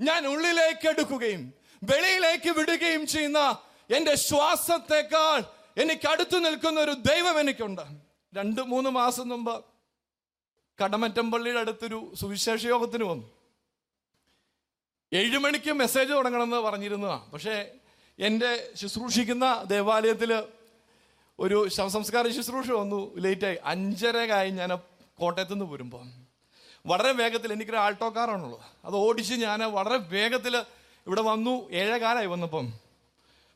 ഞാൻ ഉള്ളിലേക്ക് എടുക്കുകയും വെളിയിലേക്ക് വിടുകയും ചെയ്യുന്ന എന്റെ ശ്വാസത്തെക്കാൾ എനിക്ക് അടുത്തു നിൽക്കുന്ന ഒരു ദൈവം എനിക്കുണ്ട്. രണ്ട് മൂന്ന് മാസം മുമ്പ് കടമറ്റം പള്ളിയുടെ അടുത്തൊരു സുവിശേഷ യോഗത്തിന് വന്നു. ഏഴ് മണിക്ക് മെസ്സേജ് തുടങ്ങണമെന്ന് പറഞ്ഞിരുന്നതാണ് പക്ഷേ എന്റെ ശുശ്രൂഷിക്കുന്ന ദേവാലയത്തിൽ ഒരു ശവസംസ്കാര ശുശ്രൂഷ വന്നു ലേറ്റായി. അഞ്ചരകായി ഞാൻ കോട്ടയത്ത് നിന്ന് വളരെ വേഗത്തിൽ എനിക്കൊരു ആൾട്ടോ കാറാണുള്ളത്. അത് ഓടിച്ച് ഞാൻ വളരെ വേഗത്തിൽ ഇവിടെ വന്നു. ഏഴേകാലായി വന്നപ്പം.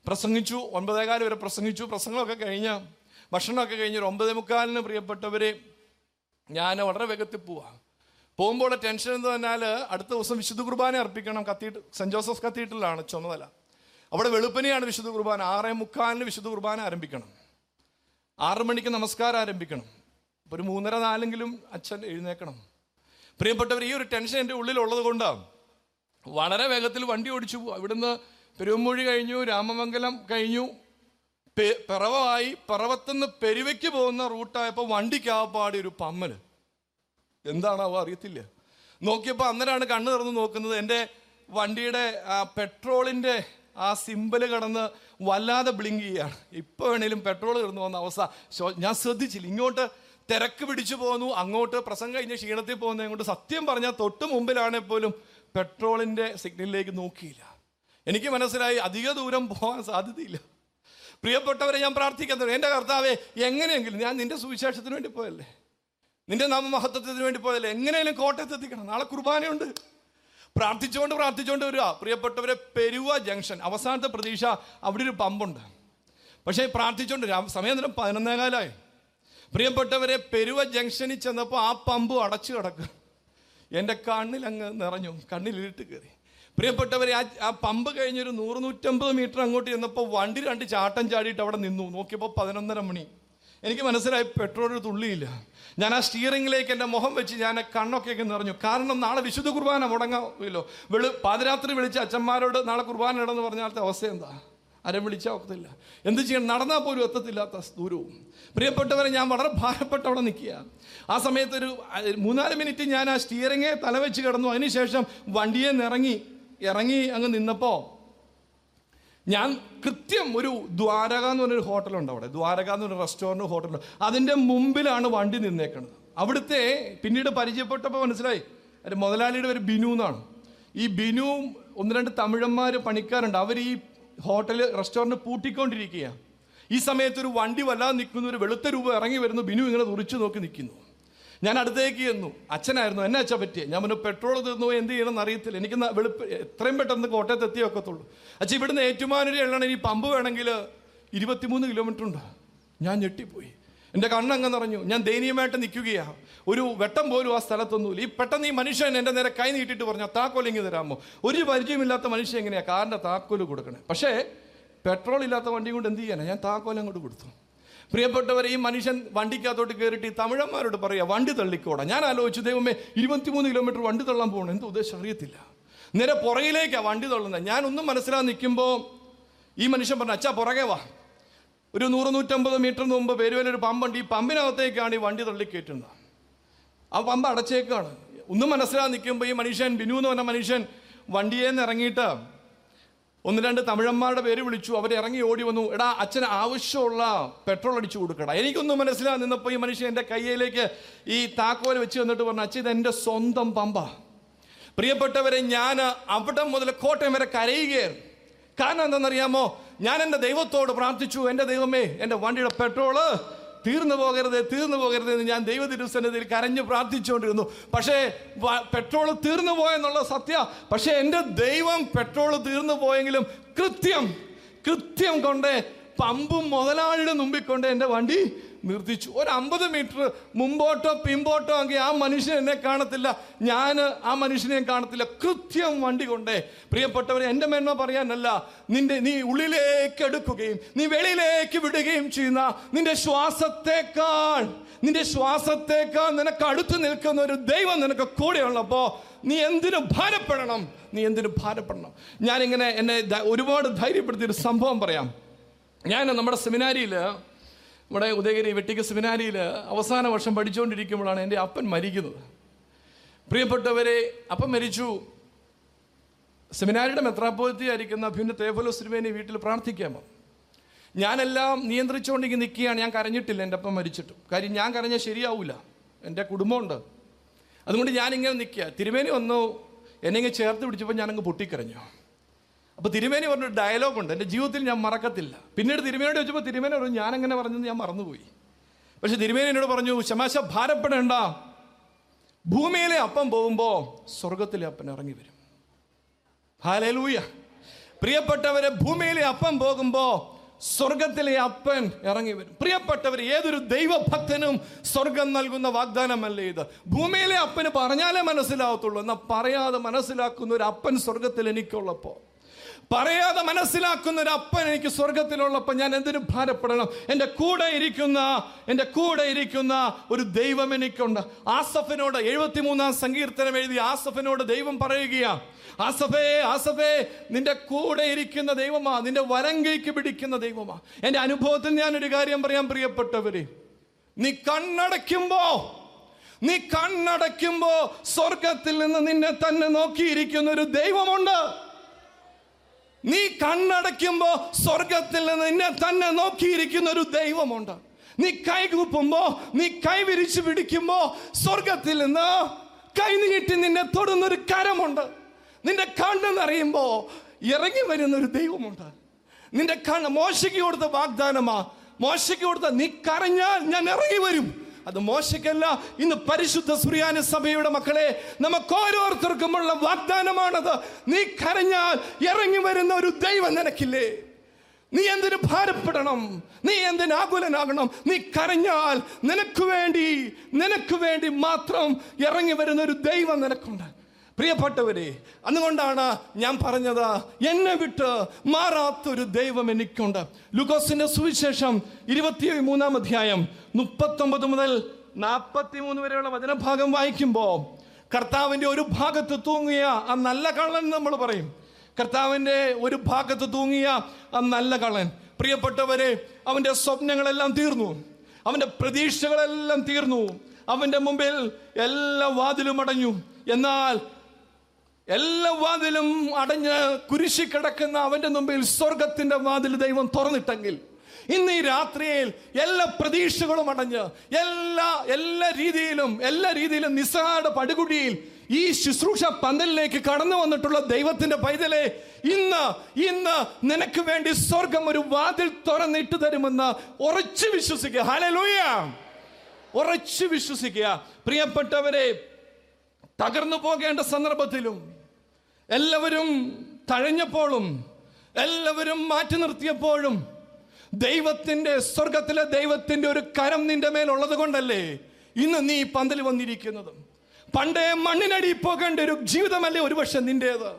പ്രസംഗിച്ചു. ഒൻപതേകാൽ വരെ പ്രസംഗിച്ചു. പ്രസംഗമൊക്കെ കഴിഞ്ഞ് ഭക്ഷണമൊക്കെ കഴിഞ്ഞ് ഒരു ഒമ്പതേ മുക്കാലിന് പ്രിയപ്പെട്ടവരെ ഞാൻ വളരെ വേഗത്തിൽ പോവാം. പോകുമ്പോൾ ടെൻഷൻ എന്ന് പറഞ്ഞാൽ അടുത്ത ദിവസം വിശുദ്ധ കുർബാന അർപ്പിക്കണം. കത്തീട്ട് സെന്റ് ജോസഫ് കത്തീഡ്രലാണ് ചുമതല അവിടെ വെളുപ്പനെയാണ് വിശുദ്ധ കുർബാന. ആറേ മുക്കാലിന് വിശുദ്ധ കുർബാന ആരംഭിക്കണം. ആറു മണിക്ക് നമസ്കാരം ആരംഭിക്കണം. ഒരു മൂന്നര നാലെങ്കിലും അച്ഛൻ എഴുന്നേക്കണം. പ്രിയപ്പെട്ടവർ ഈ ഒരു ടെൻഷൻ എന്റെ ഉള്ളിലുള്ളത് കൊണ്ടാണ്. വളരെ വേഗത്തിൽ വണ്ടി ഓടിച്ചു പോകും ഇവിടുന്ന് പെരുവമ്പൊഴി കഴിഞ്ഞു രാമമംഗലം കഴിഞ്ഞു. പിറവായി പിറവത്തുനിന്ന് പെരുവയ്ക്ക് പോകുന്ന റൂട്ടായപ്പോൾ വണ്ടിക്കാപ്പാടി ഒരു പമ്മൽ. എന്താണാവോ അറിയത്തില്ല. നോക്കിയപ്പോൾ അന്നേരമാണ് കണ്ണു തുറന്ന് നോക്കുന്നത് എന്റെ വണ്ടിയുടെ ആ പെട്രോളിന്റെ ആ സിമ്പിൾ കടന്ന് വല്ലാതെ ബ്ലിങ്ക് ചെയ്യുകയാണ് ഇപ്പോൾ വേണേലും പെട്രോൾ തീർന്നു പോകുന്ന അവസ്ഥ. ഞാൻ ശ്രദ്ധിച്ചില്ല. ഇങ്ങോട്ട് തിരക്ക് പിടിച്ചു പോന്നു. അങ്ങോട്ട് പ്രസംഗം കഴിഞ്ഞ് ക്ഷീണത്തിൽ പോകുന്നത് കൊണ്ട് സത്യം പറഞ്ഞാൽ തൊട്ട് മുമ്പിലാണെങ്കിൽ പോലും പെട്രോളിന്റെ സിഗ്നലിലേക്ക് നോക്കിയില്ല. എനിക്ക് മനസ്സിലായി അധിക ദൂരം പോകാൻ സാധ്യതയില്ല. പ്രിയപ്പെട്ടവരെ ഞാൻ പ്രാർത്ഥിക്കുന്നത് എന്റെ കർത്താവെ എങ്ങനെയെങ്കിലും ഞാൻ നിന്റെ സുവിശേഷത്തിന് വേണ്ടി പോയല്ലേ നിന്റെ നാമമഹത്വത്തിന് വേണ്ടി പോയല്ലേ എങ്ങനെയെങ്കിലും കോട്ടയത്ത് എത്തിക്കണം നാളെ കുർബാനയുണ്ട്. പ്രാർത്ഥിച്ചുകൊണ്ട് പ്രാർത്ഥിച്ചുകൊണ്ട് വരിക. പ്രിയപ്പെട്ടവരെ പെരുവ ജംഗ്ഷൻ. അവസാനത്തെ പ്രതീക്ഷ അവിടെ ഒരു പമ്പുണ്ട്. പക്ഷേ പ്രാർത്ഥിച്ചുകൊണ്ട് സമയം നേരം പതിനൊന്നേകാലായി. പ്രിയപ്പെട്ടവരെ പെരുവ ജംഗ്ഷനിൽ ചെന്നപ്പോൾ ആ പമ്പ് അടച്ചു കിടക്കുക എന്റെ കണ്ണിൽ അങ്ങ് നിറഞ്ഞു കണ്ണിലിട്ട് കയറി. പ്രിയപ്പെട്ടവരെ ആ ആ പമ്പ് കഴിഞ്ഞൊരു നൂറ് നൂറ്റമ്പത് മീറ്റർ അങ്ങോട്ട് ചെന്നപ്പോൾ വണ്ടി രണ്ട് ചാട്ടം ചാടിയിട്ട് അവിടെ നിന്നു. നോക്കിയപ്പോൾ പതിനൊന്നര മണി. എനിക്ക് മനസ്സിലായി പെട്രോൾ ഒരു തുള്ളിയില്ല. ഞാൻ ആ സ്റ്റിയറിംഗിലേക്ക് എന്റെ മുഖം വെച്ച് ഞാൻ കണ്ണൊക്കെ നിറഞ്ഞു. കാരണം നാളെ വിശുദ്ധ കുർബാന മുടങ്ങാമല്ലോ വെളു പാതിരാത്രി വിളിച്ച് അച്ഛന്മാരോട് നാളെ കുർബാന ഇടന്ന് പറഞ്ഞാലത്തെ അവസ്ഥ എന്താ? ആരും വിളിച്ചാൽ ഒക്കത്തില്ല. എന്ത് ചെയ്യണം? നടന്നാൽ പോലും എത്തത്തില്ലാത്ത ദൂരവും. പ്രിയപ്പെട്ടവരെ ഞാൻ വളരെ ഭാരപ്പെട്ട് അവിടെ നിൽക്കുക. ആ സമയത്ത് ഒരു മൂന്നാൽ മിനിറ്റ് ഞാൻ ആ സ്റ്റിയറിങ്ങെ തലവെച്ച് കിടന്നു. അതിനുശേഷം വണ്ടിയെ നിറങ്ങി ഇറങ്ങി അങ്ങ് നിന്നപ്പോൾ ഞാൻ കൃത്യം ഒരു ദ്വാരക എന്ന് പറഞ്ഞൊരു ഹോട്ടലുണ്ട് അവിടെ. ദ്വാരക എന്ന് പറഞ്ഞ റെസ്റ്റോറന്റ് ഹോട്ടലുണ്ട്. അതിന്റെ മുമ്പിലാണ് വണ്ടി നിന്നേക്കുന്നത് അവിടുത്തെ പിന്നീട് പരിചയപ്പെട്ടപ്പോൾ മനസ്സിലായി. മുതലാളിയുടെ ഒരു ബിനു എന്നാണ്. ഈ ബിനുവും ഒന്ന് രണ്ട് തമിഴന്മാർ പണിക്കാരുണ്ട്. അവർ ഈ ഹോട്ടൽ റെസ്റ്റോറന്റ് പൂട്ടിക്കൊണ്ടിരിക്കുകയാണ് ഈ സമയത്ത് ഒരു വണ്ടി വല്ലാതെ നിൽക്കുന്നു ഒരു വെളുത്ത രൂപ ഇറങ്ങി വരുന്നു ബിനു ഇങ്ങനെ തുറിച്ചു നോക്കി നിൽക്കുന്നു. ഞാൻ അടുത്തേക്ക് ചെന്നു. അച്ഛനായിരുന്നു എന്നെ അച്ഛ പറ്റിയ? ഞാൻ മുന്നേ പെട്രോൾ തീർന്നു എന്ത് ചെയ്യണമെന്ന് അറിയത്തില്ല. എനിക്ക് വെളുപ്പ് എത്രയും പെട്ടെന്ന് കോട്ടയത്ത് എത്തിയേ ഒക്കത്തുള്ളൂ. അച്ഛൻ ഇവിടുന്ന് ഏറ്റുമാനൂര് എള്ളണം ഇനി പമ്പ് വേണമെങ്കിൽ ഇരുപത്തിമൂന്ന് കിലോമീറ്റർ ഉണ്ട്? ഞാൻ ഞെട്ടിപ്പോയി. എന്റെ കണ്ണങ്ങ് നിറഞ്ഞു. ഞാൻ ദയനീയമായിട്ട് നിൽക്കുകയാണ് ഒരു വെട്ടം പോലും ആ സ്ഥലത്തൊന്നുമില്ല. ഈ പെട്ടെന്ന് ഈ മനുഷ്യൻ എന്റെ നേരെ കൈ നീട്ടിയിട്ട് പറഞ്ഞു താക്കോൽ തരാമോ? ഒരു പരിചയമില്ലാത്ത മനുഷ്യൻ എങ്ങനെയാണ് കാറിന്റെ താക്കോൽ കൊടുക്കണേ? പക്ഷേ പെട്രോൾ ഇല്ലാത്ത വണ്ടി കൊണ്ട് എന്ത് ചെയ്യാനാണ് ഞാൻ താക്കോൽ അങ്ങോട്ട് കൊടുത്തു. പ്രിയപ്പെട്ടവരെ ഈ മനുഷ്യൻ വണ്ടിക്കകത്തോട്ട് കയറിയിട്ട് ഈ തമിഴന്മാരോട് പറയുക വണ്ടി തള്ളിക്കോടാ. ഞാൻ ആലോചിച്ചു ദൈവമേ ഇരുപത്തിമൂന്ന് കിലോമീറ്റർ വണ്ടി തള്ളാൻ പോകണം എന്ത് ഉദ്ദേശം? അറിയത്തില്ല. നേരെ പുറകിലേക്കാണ് വണ്ടി തള്ളുന്നത്. ഞാനൊന്നും മനസ്സിലാകാൻ നിൽക്കുമ്പോൾ ഈ മനുഷ്യൻ പറഞ്ഞു അച്ഛാ പുറകെ വാ. ഒരു നൂറ് നൂറ്റമ്പത് മീറ്റർ മുമ്പ് പേരുവേലൊരു പമ്പുണ്ട്. ഈ പമ്പിനകത്തേക്കാണ് ഈ വണ്ടി തള്ളിക്കയറ്റുന്നത്. ആ പമ്പ് അടച്ചേക്കാണ്. ഒന്നും മനസ്സിലാകാൻ നിൽക്കുമ്പോൾ ഈ മനുഷ്യൻ ബിനു എന്ന് പറഞ്ഞ മനുഷ്യൻ വണ്ടിയിൽ നിന്ന് ഇറങ്ങിയിട്ട് ഒന്ന് രണ്ട് തമിഴന്മാരുടെ പേര് വിളിച്ചു. അവർ ഇറങ്ങി ഓടി വന്നു. എടാ അച്ഛന് ആവശ്യമുള്ള പെട്രോൾ അടിച്ചു കൊടുക്കടാ. എനിക്കൊന്നും മനസ്സിലാ നിന്നപ്പോൾ ഈ മനുഷ്യൻ എന്റെ കയ്യിലേക്ക് ഈ താക്കോൽ വെച്ച് വന്നിട്ട് പറഞ്ഞു അച്ഛൻ ഇത് എന്റെ സ്വന്തം പമ്പ. പ്രിയപ്പെട്ടവരെ ഞാൻ അവിടം മുതൽ കോട്ടയം വരെ കരയുകയായിരുന്നു. കാരണം എന്താണെന്നറിയാമോ? ഞാൻ എന്റെ ദൈവത്തോട് പ്രാർത്ഥിച്ചു. എന്റെ ദൈവമേ എന്റെ വണ്ടിയുടെ പെട്രോൾ തീർന്നു പോകരുത് തീർന്നു പോകരുത് എന്ന് ഞാൻ ദൈവ തിരുസന്നിധിയിൽ കരഞ്ഞു പ്രാർത്ഥിച്ചുകൊണ്ടിരുന്നു. പക്ഷേ പെട്രോൾ തീർന്നു പോയെന്നുള്ള സത്യ. പക്ഷേ എന്റെ ദൈവം പെട്രോൾ തീർന്നു പോയെങ്കിലും കൃത്യം കൃത്യം കൊണ്ട് പമ്പും മുതലാളിയുടെ മുമ്പിൽ കൊണ്ട് എന്റെ വണ്ടി നിർത്തിച്ചു ഒരു അമ്പത് മീറ്റർ മുമ്പോട്ടോ പിമ്പോട്ടോ എങ്കിൽ ആ മനുഷ്യൻ എന്നെ കാണത്തില്ല. ഞാൻ ആ മനുഷ്യനെ കാണത്തില്ല. കൃത്യം വണ്ടി കൊണ്ടേ. പ്രിയപ്പെട്ടവരെ എന്റെ മേന്മ പറയാനല്ല. നിന്റെ നീ ഉള്ളിലേക്ക് എടുക്കുകയും നീ വെളിയിലേക്ക് വിടുകയും ചെയ്യുന്ന നിന്റെ ശ്വാസത്തേക്കാൾ നിന്റെ ശ്വാസത്തേക്കാൾ നിനക്ക് അടുത്ത് നിൽക്കുന്ന ഒരു ദൈവം നിനക്ക് കൂടെയുള്ളപ്പോൾ നീ എന്തിനു ഭാരപ്പെടണം? നീ എന്തിനു ഭാരപ്പെടണം? ഞാനിങ്ങനെ എന്നെ ഒരുപാട് ധൈര്യപ്പെടുത്തിയൊരു സംഭവം പറയാം. ഞാൻ നമ്മുടെ സെമിനാരിയിൽ നമ്മുടെ ഉദയഗിരി വെട്ടിക്ക് സെമിനാരിയിൽ അവസാന വർഷം പഠിച്ചുകൊണ്ടിരിക്കുമ്പോഴാണ് എന്റെ അപ്പൻ മരിക്കുന്നത്. പ്രിയപ്പെട്ടവരെ അപ്പം മരിച്ചു. സെമിനാരിയുടെ മെത്രാപ്പോലത്തി ആയിരിക്കുന്ന ഭിന്ന തേഫലോസിന് വേണ്ടി വീട്ടിൽ പ്രാർത്ഥിക്കാമോ? ഞാനെല്ലാം നിയന്ത്രിച്ചുകൊണ്ടെങ്കിൽ നിൽക്കുകയാണ്. ഞാൻ കരഞ്ഞിട്ടില്ല എന്റെ അപ്പം മരിച്ചിട്ടും. കാര്യം ഞാൻ കരഞ്ഞാൽ ശരിയാവില്ല എന്റെ കുടുംബമുണ്ട്. അതുകൊണ്ട് ഞാനിങ്ങനെ നിൽക്കുക. തിരുമേനി വന്നു. എന്നെ ഇങ്ങനെ ചേർത്ത് പിടിച്ചപ്പോൾ ഞാനങ്ങ് പൊട്ടിക്കരഞ്ഞു. അപ്പോൾ തിരുമേനി പറഞ്ഞൊരു ഡയലോഗുണ്ട് എന്റെ ജീവിതത്തിൽ ഞാൻ മറക്കത്തില്ല. പിന്നീട് തിരുമേനോട് ചോദിച്ചപ്പോൾ തിരുമേനി പറഞ്ഞു ഞാൻ ഞാനങ്ങനെ പറഞ്ഞെന്ന് ഞാൻ മറന്നുപോയി. പക്ഷെ തിരുമേനി എന്നോട് പറഞ്ഞു ശമാശ ഭാരപ്പെടേണ്ട. ഭൂമിയിലെ അപ്പം പോകുമ്പോൾ സ്വർഗത്തിലെ അപ്പൻ ഇറങ്ങി വരും. ഹാലൂയ പ്രിയപ്പെട്ടവരെ ഭൂമിയിലെ അപ്പം പോകുമ്പോൾ സ്വർഗത്തിലെ അപ്പൻ ഇറങ്ങി വരും. പ്രിയപ്പെട്ടവർ ഏതൊരു ദൈവഭക്തനും സ്വർഗം നൽകുന്ന വാഗ്ദാനമല്ലേ ഇത്? ഭൂമിയിലെ അപ്പന് പറഞ്ഞാലേ മനസ്സിലാവത്തുള്ളൂ. എന്നാൽ പറയാതെ മനസ്സിലാക്കുന്ന ഒരു അപ്പൻ സ്വർഗത്തിൽ എനിക്കുള്ളപ്പോ പറയാതെ മനസ്സിലാക്കുന്ന ഒരു അപ്പൻ എനിക്ക് സ്വർഗത്തിലുള്ളപ്പോൾ ഞാൻ എന്തിനു ഭാരപ്പെടണം? എന്റെ കൂടെ ഇരിക്കുന്ന എന്റെ കൂടെ ഇരിക്കുന്ന ഒരു ദൈവം എനിക്കുണ്ട്. ആസഫിനോട് എഴുപത്തിമൂന്നാം സങ്കീർത്തനം എഴുതി ആസഫിനോട് ദൈവം പറയുകയാണ് ആസഫേ ആസഫേ നിന്റെ കൂടെ ഇരിക്കുന്ന ദൈവമാ നിന്റെ വരങ്കയ്ക്ക് പിടിക്കുന്ന ദൈവമാ. എന്റെ അനുഭവത്തിൽ ഞാനൊരു കാര്യം പറയാൻ പ്രിയപ്പെട്ടവരെ. നീ കണ്ണടയ്ക്കുമ്പോ നീ കണ്ണടയ്ക്കുമ്പോ സ്വർഗത്തിൽ നിന്ന് നിന്നെ തന്നെ നോക്കിയിരിക്കുന്ന ഒരു ദൈവമുണ്ട്. നീ കണ്ണടയ്ക്കുമ്പോൾ സ്വർഗത്തിൽ നിന്ന് നിന്നെ തന്നെ നോക്കിയിരിക്കുന്ന ഒരു ദൈവമുണ്ട്. നീ കൈകൂപ്പുമ്പോൾ നീ കൈ വിരിച്ചു പിടിക്കുമ്പോ സ്വർഗത്തിൽ നിന്ന് കൈ നീട്ടി നിന്നെ തൊടുന്നൊരു കരമുണ്ട്. നിന്റെ കണ്ണെന്നറിയുമ്പോൾ നിറയുമ്പോ ഇറങ്ങി വരുന്ന ഒരു ദൈവമുണ്ട്. നിന്റെ കണ്ണ് മോശയ്ക്ക് കൊടുത്ത വാഗ്ദാനമാ. മോശയ്ക്ക് കൊടുത്ത നീ കരഞ്ഞാൽ ഞാൻ ഇറങ്ങി വരും. അത് മോശക്കല്ല. ഇന്ന് പരിശുദ്ധ സുറിയാന സഭയുടെ മക്കളെ നമുക്ക് ഓരോരുത്തർക്കുമുള്ള വാഗ്ദാനമാണത്. നീ കരഞ്ഞാൽ ഇറങ്ങി വരുന്ന ഒരു ദൈവം നിനക്കില്ലേ? നീ എന്തിനു ഭാരപ്പെടണം? നീ എന്തിനാകുലനാകണം നീ കരഞ്ഞാൽ നിനക്ക് വേണ്ടി നിനക്ക് വേണ്ടി മാത്രം ഇറങ്ങി വരുന്ന ഒരു ദൈവം നിനക്കുണ്ട്. പ്രിയപ്പെട്ടവരെ അതുകൊണ്ടാണ് ഞാൻ പറഞ്ഞത് എന്നെ വിട്ട് മാറാത്തൊരു ദൈവം എനിക്കുണ്ട്. ലുക്കോസിന്റെ സുവിശേഷം ഇരുപത്തി മൂന്നാം അധ്യായം മുപ്പത്തൊമ്പത് മുതൽ നാൽപ്പത്തി മൂന്ന് വരെയുള്ള വചനഭാഗം വായിക്കുമ്പോൾ കർത്താവിന്റെ ഒരു ഭാഗത്ത് തൂങ്ങിയ ആ നല്ല കള്ളൻ നമ്മൾ പറയും. കർത്താവിന്റെ ഒരു ഭാഗത്ത് തൂങ്ങിയ ആ നല്ല കള്ളൻ പ്രിയപ്പെട്ടവരെ അവന്റെ സ്വപ്നങ്ങളെല്ലാം തീർന്നു. അവന്റെ പ്രതീക്ഷകളെല്ലാം തീർന്നു. അവന്റെ മുമ്പിൽ എല്ലാ വാതിലും അടഞ്ഞു. എന്നാൽ എല്ലാ വാതിലും അടഞ്ഞ് കുരിശി കിടക്കുന്ന അവന്റെ മുമ്പിൽ സ്വർഗത്തിന്റെ വാതിൽ ദൈവം തുറന്നിട്ടെങ്കിൽ ഇന്ന് ഈ രാത്രിയിൽ എല്ലാ പ്രതീക്ഷകളും അടഞ്ഞ് എല്ലാ എല്ലാ രീതിയിലും എല്ലാ രീതിയിലും നിസ്സാര പടുകുടിയിൽ ഈ ശുശ്രൂഷ പന്തലിലേക്ക് കടന്നു വന്നിട്ടുള്ള ദൈവത്തിന്റെ പൈതലെ ഇന്ന് ഇന്ന് നിനക്ക് വേണ്ടി സ്വർഗം ഒരു വാതിൽ തുറന്നിട്ട് തരുമെന്ന് ഉറച്ചു വിശ്വസിക്കുക. ഹലലൂയ ഉറച്ചു വിശ്വസിക്കുക. പ്രിയപ്പെട്ടവരെ തകർന്നു പോകേണ്ട സന്ദർഭത്തിലും എല്ലാവരും തഴഞ്ഞപ്പോഴും എല്ലാവരും മാറ്റി നിർത്തിയപ്പോഴും ദൈവത്തിന്റെ സ്വർഗത്തിലെ ദൈവത്തിന്റെ ഒരു കരം നിന്റെ മേലുള്ളത് കൊണ്ടല്ലേ ഇന്ന് നീ പന്തൽ വന്നിരിക്കുന്നത്? പണ്ടേ മണ്ണിനടി പോകേണ്ട ഒരു ജീവിതമല്ലേ ഒരുപക്ഷെ നിന്റേത്?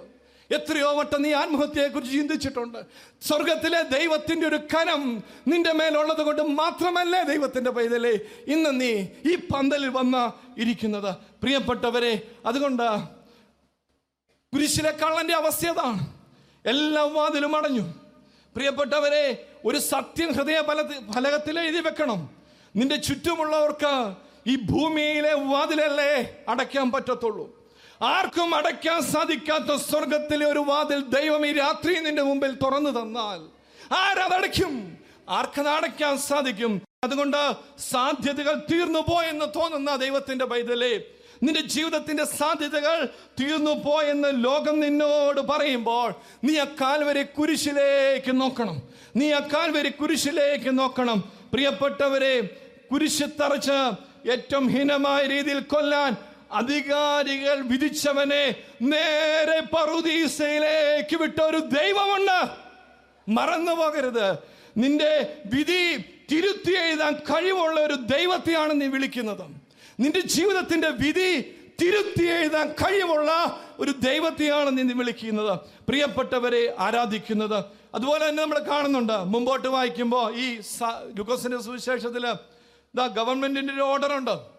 എത്രയോ വട്ടം നീ ആത്മഹത്യയെക്കുറിച്ച് ചിന്തിച്ചിട്ടുണ്ട്. സ്വർഗത്തിലെ ദൈവത്തിന്റെ ഒരു കനം നിന്റെ മേലുള്ളത് കൊണ്ട് മാത്രമല്ലേ ദൈവത്തിന്റെ പൈതലേ? ഇന്ന് നീ ഈ പന്തലിൽ വന്ന ഇരിക്കുന്നത്. പ്രിയപ്പെട്ടവരെ അതുകൊണ്ട് കുരിശിലെ കള്ളന്റെ അവസ്ഥ അതാണ്. എല്ലാ വാതിലും അടഞ്ഞു. പ്രിയപ്പെട്ടവരെ ഒരു സത്യം ഹൃദയ ഫല ഫലകത്തിൽ എഴുതി വെക്കണം. നിന്റെ ചുറ്റുമുള്ളവർക്ക് ഈ ഭൂമിയിലെ വാതിലല്ലേ അടയ്ക്കാൻ പറ്റത്തുള്ളൂ. ആർക്കും അടയ്ക്കാൻ സാധിക്കാത്ത സ്വർഗത്തിലെ ഒരു വാതിൽ ദൈവം ഈ രാത്രി നിന്റെ മുമ്പിൽ തുറന്നു തന്നാൽ ആരതടയ്ക്കും? ആർക്കത് അടയ്ക്കാൻ സാധിക്കും? അതുകൊണ്ട് സാധ്യതകൾ തീർന്നു പോയെന്ന് തോന്നുന്ന ദൈവത്തിന്റെ പൈതലേ നിന്റെ ജീവിതത്തിന്റെ സാധ്യതകൾ തീർന്നു പോയെന്ന് ലോകം നിന്നോട് പറയുമ്പോൾ നീ ആ കുരിശിലേക്ക് നോക്കണം. നീ ആ കുരിശിലേക്ക് നോക്കണം. പ്രിയപ്പെട്ടവരെ കുരിശ് തറച്ച് ഏറ്റവും ഹീനമായ രീതിയിൽ കൊല്ലാൻ അധികാരികൾ വിധിച്ചവനെ നേരെ പറുദീസയിലേക്ക് വിട്ട ഒരു ദൈവമുണ്ട്. മറന്നു പോകരുത്. നിന്റെ വിധി തിരുത്തി എഴുതാൻ കഴിവുള്ള ഒരു ദൈവത്തെയാണ് നീ വിളിക്കുന്നത്. നിന്റെ ജീവിതത്തിന്റെ വിധി തിരുത്തി എഴുതാൻ കഴിവുള്ള ഒരു ദൈവത്തെയാണ് നീ വിളിക്കുന്നത്. പ്രിയപ്പെട്ടവരെ ആരാധിക്കുന്നത്. അതുപോലെ തന്നെ നമ്മൾ കാണുന്നുണ്ട്. മുമ്പോട്ട് വായിക്കുമ്പോൾ ഈ ലുക്കോസിന്റെ സുവിശേഷത്തിൽ ഗവൺമെന്റിന്റെ ഒരു ഓർഡർ ഉണ്ട്.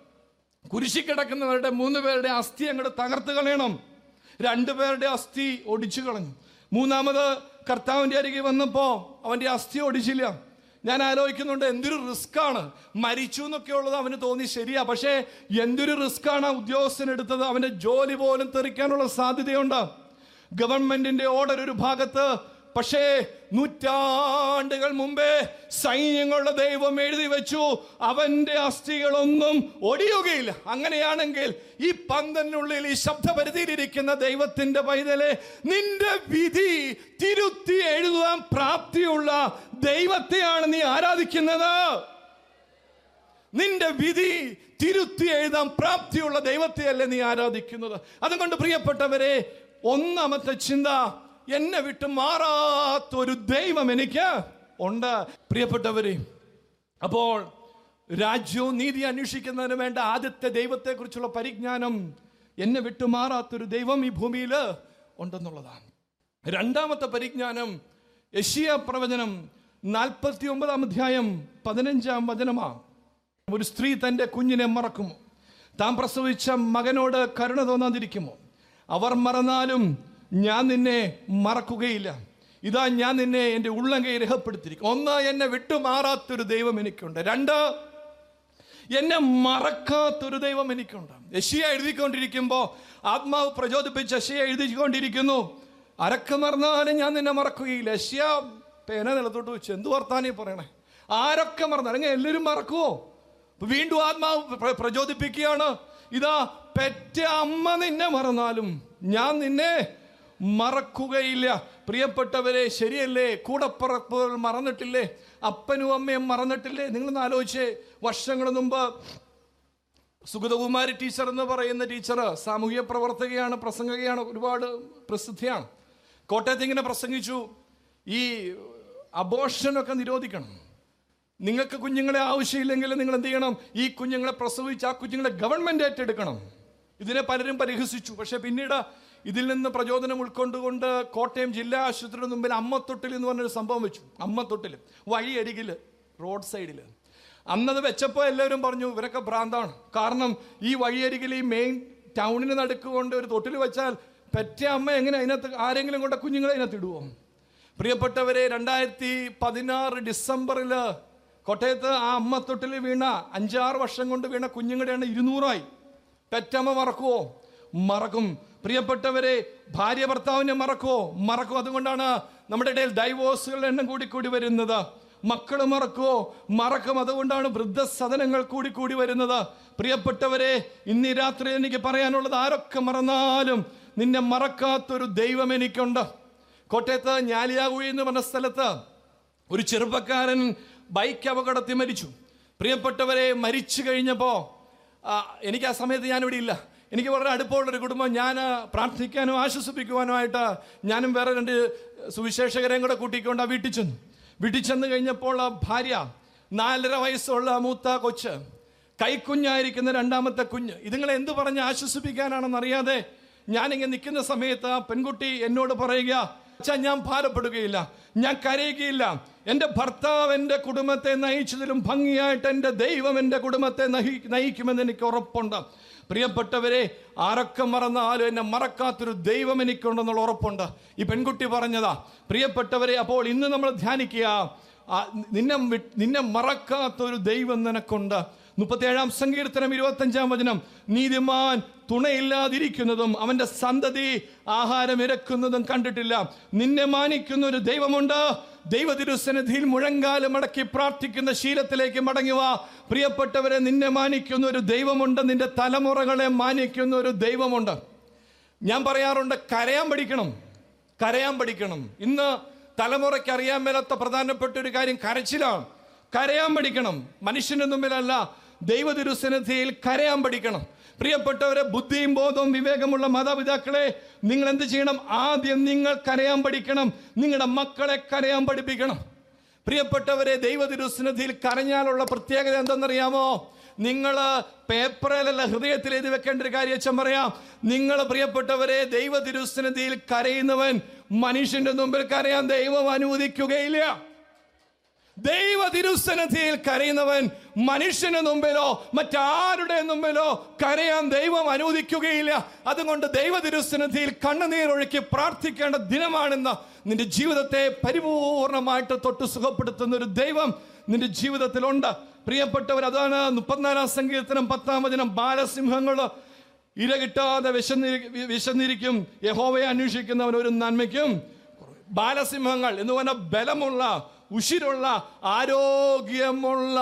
കുരിശി കിടക്കുന്നവരുടെ മൂന്ന് പേരുടെ അസ്ഥി അങ്ങോട്ട് തകർത്ത് കളയണം. രണ്ടുപേരുടെ അസ്ഥി ഒടിച്ചു കളഞ്ഞു. മൂന്നാമത് കർത്താവിന്റെ അരികെ വന്നപ്പോൾ അവന്റെ അസ്ഥി ഒടിച്ചില്ല. ഞാൻ ആലോചിക്കുന്നുണ്ട് എന്തൊരു റിസ്ക് ആണ്. മരിച്ചു എന്നൊക്കെ ഉള്ളത് അവന് തോന്നി ശരിയാ. പക്ഷേ എന്തൊരു റിസ്ക് ആണ് ആ ഉദ്യോഗസ്ഥൻ എടുത്തത്. അവന്റെ ജോലി പോലും തെറിക്കാനുള്ള സാധ്യതയുണ്ട്. ഗവൺമെന്റിന്റെ ഓർഡർ ഒരു ഭാഗത്ത് പക്ഷേ നൂറ്റാണ്ടുകൾ മുമ്പേ സൈന്യങ്ങളുടെ ദൈവം എഴുതി വെച്ചു. അവന്റെ അസ്ഥികളൊന്നും ഒടിയുകയില്ല. അങ്ങനെയാണെങ്കിൽ ഈ പന്തനുള്ളിൽ ഈ ശബ്ദപരിധിയിലിരിക്കുന്ന ദൈവത്തിന്റെ പൈതലെ നിന്റെ വിധി തിരുത്തി എഴുതാൻ പ്രാപ്തിയുള്ള ദൈവത്തെയാണ് നീ ആരാധിക്കുന്നത്. നിന്റെ വിധി തിരുത്തി എഴുതാൻ പ്രാപ്തിയുള്ള ദൈവത്തെയല്ലേ നീ ആരാധിക്കുന്നത്. അതുകൊണ്ട് പ്രിയപ്പെട്ടവരെ ഒന്നാമത്തെ ചിന്ത എന്നെ വിട്ട് മാറാത്തൊരു ദൈവം എനിക്ക് ഉണ്ട്. പ്രിയപ്പെട്ടവരെ അപ്പോൾ രാജ്യവും നീതി അന്വേഷിക്കുന്നതിന് വേണ്ട ആദ്യത്തെ ദൈവത്തെക്കുറിച്ചുള്ള പരിജ്ഞാനം എന്നെ വിട്ടു മാറാത്തൊരു ദൈവം ഈ ഭൂമിയിൽ ഉണ്ടെന്നുള്ളതാണ്. രണ്ടാമത്തെ പരിജ്ഞാനം യശിയ പ്രവചനം നാൽപ്പത്തി ഒമ്പതാം അധ്യായം പതിനഞ്ചാം വചനമാ. ഒരു സ്ത്രീ തന്റെ കുഞ്ഞിനെ മറക്കുമോ? താൻ പ്രസവിച്ച മകനോട് കരുണ തോന്നാതിരിക്കുമോ? അവർ മറന്നാലും ഞാൻ നിന്നെ മറക്കുകയില്ല. ഇതാ ഞാൻ നിന്നെ എന്റെ ഉള്ളങ്കൈ രേഖപ്പെടുത്തിയിരിക്കും ഒന്ന് എന്നെ വിട്ടുമാറാത്തൊരു ദൈവം എനിക്കുണ്ട്. രണ്ട് എന്നെ മറക്കാത്തൊരു ദൈവം എനിക്കുണ്ട്. യശിയ എഴുതിക്കൊണ്ടിരിക്കുമ്പോൾ ആത്മാവ് പ്രചോദിപ്പിച്ച് യശിയ എഴുതിക്കൊണ്ടിരിക്കുന്നു. അരക്ക് മറന്നാലും ഞാൻ നിന്നെ മറക്കുകയില്ല. യശിയ പേന നിലത്തോട്ട് വെച്ച് എന്ത് വർത്താനീ പറയണേ? ആരൊക്കെ മറന്നു അല്ലെങ്കിൽ എല്ലാവരും മറക്കുവോ? വീണ്ടും ആത്മാവ് പ്ര- പ്രചോദിപ്പിക്കുകയാണ്. ഇതാ പെറ്റ അമ്മ നിന്നെ മറന്നാലും ഞാൻ നിന്നെ മറക്കുകയില്ല. പ്രിയപ്പെട്ടവരെ ശരിയല്ലേ? കൂടപ്പുറപ്പുകൾ മറന്നിട്ടില്ലേ? അപ്പനും അമ്മയും മറന്നിട്ടില്ലേ? നിങ്ങളൊന്ന് ആലോചിച്ചേ. വർഷങ്ങൾ മുമ്പ് സുഗതകുമാരി ടീച്ചർ എന്ന് പറയുന്ന ടീച്ചർ സാമൂഹ്യ പ്രവർത്തകയാണ് പ്രസംഗകയാണ് ഒരുപാട് പ്രസിദ്ധിയാണ്. കോട്ടയത്ത് ഇങ്ങനെ പ്രസംഗിച്ചു. ഈ അബോഷനൊക്കെ നിരോധിക്കണം. നിങ്ങൾക്ക് കുഞ്ഞുങ്ങളെ ആവശ്യമില്ലെങ്കിൽ നിങ്ങൾ എന്ത് ചെയ്യണം? ഈ കുഞ്ഞുങ്ങളെ പ്രസവിച്ച് ആ കുഞ്ഞുങ്ങളെ ഗവൺമെന്റ് ഏറ്റെടുക്കണം. ഇതിനെ പലരും പരിഹസിച്ചു. പക്ഷെ പിന്നീട് ഇതിൽ നിന്ന് പ്രചോദനം ഉൾക്കൊണ്ടുകൊണ്ട് കോട്ടയം ജില്ലാ ആശുപത്രിയുടെ മുമ്പിൽ അമ്മത്തൊട്ടിൽ എന്ന് പറഞ്ഞൊരു സംഭവം വെച്ചു. അമ്മത്തൊട്ടിൽ വഴിയരികിൽ റോഡ് സൈഡിൽ. അന്നത് വെച്ചപ്പോൾ എല്ലാവരും പറഞ്ഞു ഇവരൊക്കെ ഭ്രാന്താണ്. കാരണം ഈ വഴിയരികിൽ ഈ മെയിൻ ടൗണിന് നടുക്കുകൊണ്ട് ഒരു തൊട്ടിൽ വെച്ചാൽ പെറ്റ അമ്മ എങ്ങനെ അതിനകത്ത് ആരെങ്കിലും കൊണ്ട് കുഞ്ഞുങ്ങളെ അതിനകത്ത് ഇടുവോ? പ്രിയപ്പെട്ടവരെ രണ്ടായിരത്തി പതിനാറ് ഡിസംബറിൽ കോട്ടയത്ത് ആ അമ്മ തൊട്ടിൽ വീണ അഞ്ചാറ് വർഷം കൊണ്ട് വീണ കുഞ്ഞുങ്ങളുടെ എണ്ണം ഇരുന്നൂറായി. പെറ്റമ്മ മറക്കുവോ? മറക്കും. പ്രിയപ്പെട്ടവരെ ഭാര്യ ഭർത്താവിനെ മറക്കുമോ മറക്കും. അതുകൊണ്ടാണ് നമ്മുടെ ഇടയിൽ ഡൈവോഴ്സുകളുടെ എണ്ണം കൂടി കൂടി വരുന്നത്. മക്കൾ മറക്കുമോ മറക്കും. അതുകൊണ്ടാണ് വൃദ്ധസദനങ്ങൾ കൂടി കൂടി വരുന്നത്. പ്രിയപ്പെട്ടവരെ ഇന്ന് രാത്രി എനിക്ക് പറയാനുള്ളത് ആരൊക്കെ മറന്നാലും നിന്നെ മറക്കാത്തൊരു ദൈവം എനിക്കുണ്ട്. കോട്ടയത്ത് ഞാലിയാകുഴി എന്ന് പറഞ്ഞ സ്ഥലത്ത് ഒരു ചെറുപ്പക്കാരൻ ബൈക്ക് അപകടത്തിൽ മരിച്ചു. പ്രിയപ്പെട്ടവരെ മരിച്ചു കഴിഞ്ഞപ്പോൾ എനിക്ക് ആ സമയത്ത് ഞാനിവിടെ ഇല്ല. എനിക്ക് വളരെ അടുപ്പമുള്ളൊരു കുടുംബം. ഞാൻ പ്രാർത്ഥിക്കാനും ആശ്വസിപ്പിക്കുവാനുമായിട്ട് ഞാനും വേറെ രണ്ട് സുവിശേഷകരെയും കൂടെ കൂട്ടിക്കൊണ്ട് വീട്ടിൽ ചെന്നു. വീട്ടിൽ ചെന്ന് കഴിഞ്ഞപ്പോൾ ആ ഭാര്യ നാലര വയസ്സുള്ള മൂത്ത കൊച്ച് കൈക്കുഞ്ഞായിരിക്കുന്ന രണ്ടാമത്തെ കുഞ്ഞ് ഇതുങ്ങളെ എന്ത് പറഞ്ഞ് ആശ്വസിപ്പിക്കാനാണെന്ന് അറിയാതെ ഞാനിങ്ങനെ നിൽക്കുന്ന സമയത്ത് ആ പെൺകുട്ടി എന്നോട് പറയുക അച്ഛാ ഞാൻ ഭാരപ്പെടുകയില്ല ഞാൻ കരയുകയില്ല. എന്റെ ഭർത്താവ് എന്റെ കുടുംബത്തെ നയിച്ചതിലും ഭംഗിയായിട്ട് എന്റെ ദൈവം എന്റെ കുടുംബത്തെ നയി നയിക്കുമെന്ന് എനിക്ക് ഉറപ്പുണ്ട്. പ്രിയപ്പെട്ടവരെ ആരൊക്കെ മറന്നാലും എന്നെ മറക്കാത്തൊരു ദൈവം എനിക്കുണ്ടെന്നുള്ള ഉറപ്പുണ്ട്. ഈ പെൺകുട്ടി പറഞ്ഞതാ പ്രിയപ്പെട്ടവരെ അപ്പോൾ ഇന്ന് നമ്മൾ ധ്യാനിക്കുക നിന്നെ നിന്നെ മറക്കാത്തൊരു ദൈവം നിനക്കുണ്ട്. മുപ്പത്തിയേഴാം സങ്കീർത്തനം ഇരുപത്തഞ്ചാം വചനം നീതിമാൻ തുണയില്ലാതിരിക്കുന്നതും അവന്റെ സന്തതി ആഹാരം ഇരക്കുന്നതും കണ്ടിട്ടില്ല. നിന്നെ മാനിക്കുന്ന ഒരു ദൈവമുണ്ട്. ദൈവ തിരുസന്നിധിയിൽ മുഴങ്കാലം മടക്കി പ്രാർത്ഥിക്കുന്ന ശീലത്തിലേക്ക് മടങ്ങുക പ്രിയപ്പെട്ടവരെ നിന്നെ മാനിക്കുന്ന ഒരു ദൈവമുണ്ട്. നിന്റെ തലമുറകളെ മാനിക്കുന്ന ഒരു ദൈവമുണ്ട്. ഞാൻ പറയാറുണ്ട് കരയാൻ പഠിക്കണം. കരയാൻ പഠിക്കണം. ഇന്ന് തലമുറയ്ക്ക് അറിയാൻ മേലാത്ത പ്രധാനപ്പെട്ട ഒരു കാര്യം കരച്ചിലാണ്. കരയാൻ പഠിക്കണം. മനുഷ്യന്റെ മുമ്പിലല്ല ദൈവ കരയാൻ പഠിക്കണം. പ്രിയപ്പെട്ടവരെ ബുദ്ധിയും ബോധവും വിവേകമുള്ള മാതാപിതാക്കളെ നിങ്ങൾ എന്ത് ചെയ്യണം? ആദ്യം നിങ്ങൾ കരയാൻ പഠിക്കണം. നിങ്ങളുടെ മക്കളെ കരയാൻ പഠിപ്പിക്കണം. പ്രിയപ്പെട്ടവരെ ദൈവ കരഞ്ഞാലുള്ള പ്രത്യേകത എന്തെന്നറിയാമോ? നിങ്ങൾ പേപ്പറിലല്ല ഹൃദയത്തിൽ എഴുതി വെക്കേണ്ട ഒരു കാര്യം അച്ഛൻ പറയാം. നിങ്ങൾ പ്രിയപ്പെട്ടവരെ ദൈവ തിരുസന്നിധിയിൽ കരയുന്നവൻ മനുഷ്യന്റെ മുമ്പിൽ കരയാൻ ദൈവം അനുവദിക്കുകയില്ല. ദൈവ തിരുസന്നിധിയിൽ കരയുന്നവൻ മനുഷ്യന് മുമ്പിലോ മറ്റാരുടെ മുമ്പിലോ കരയാൻ ദൈവം അനുവദിക്കുകയില്ല. അതുകൊണ്ട് ദൈവ തിരുസന്നിധിയിൽ കണ്ണുനീരൊഴുക്കി പ്രാർത്ഥിക്കേണ്ട ദിനമാണെന്ന്. നിന്റെ ജീവിതത്തെ പരിപൂർണമായിട്ട് തൊട്ട് സുഖപ്പെടുത്തുന്ന ഒരു ദൈവം നിന്റെ ജീവിതത്തിലുണ്ട്. പ്രിയപ്പെട്ടവർ അതാണ് മുപ്പത്തിനാലാം സങ്കീർത്തനം പത്താം വചനം. ബാലസിംഹങ്ങൾ ഇര കിട്ടാതെ വിശന്നിരി വിശന്നിരിക്കും. യഹോവയെ അന്വേഷിക്കുന്നവൻ ഒരു നന്മയ്ക്കും ബാലസിംഹങ്ങൾ എന്ന് പറഞ്ഞ ബലമുള്ള ഉശിരുള്ള ആരോഗ്യമുള്ള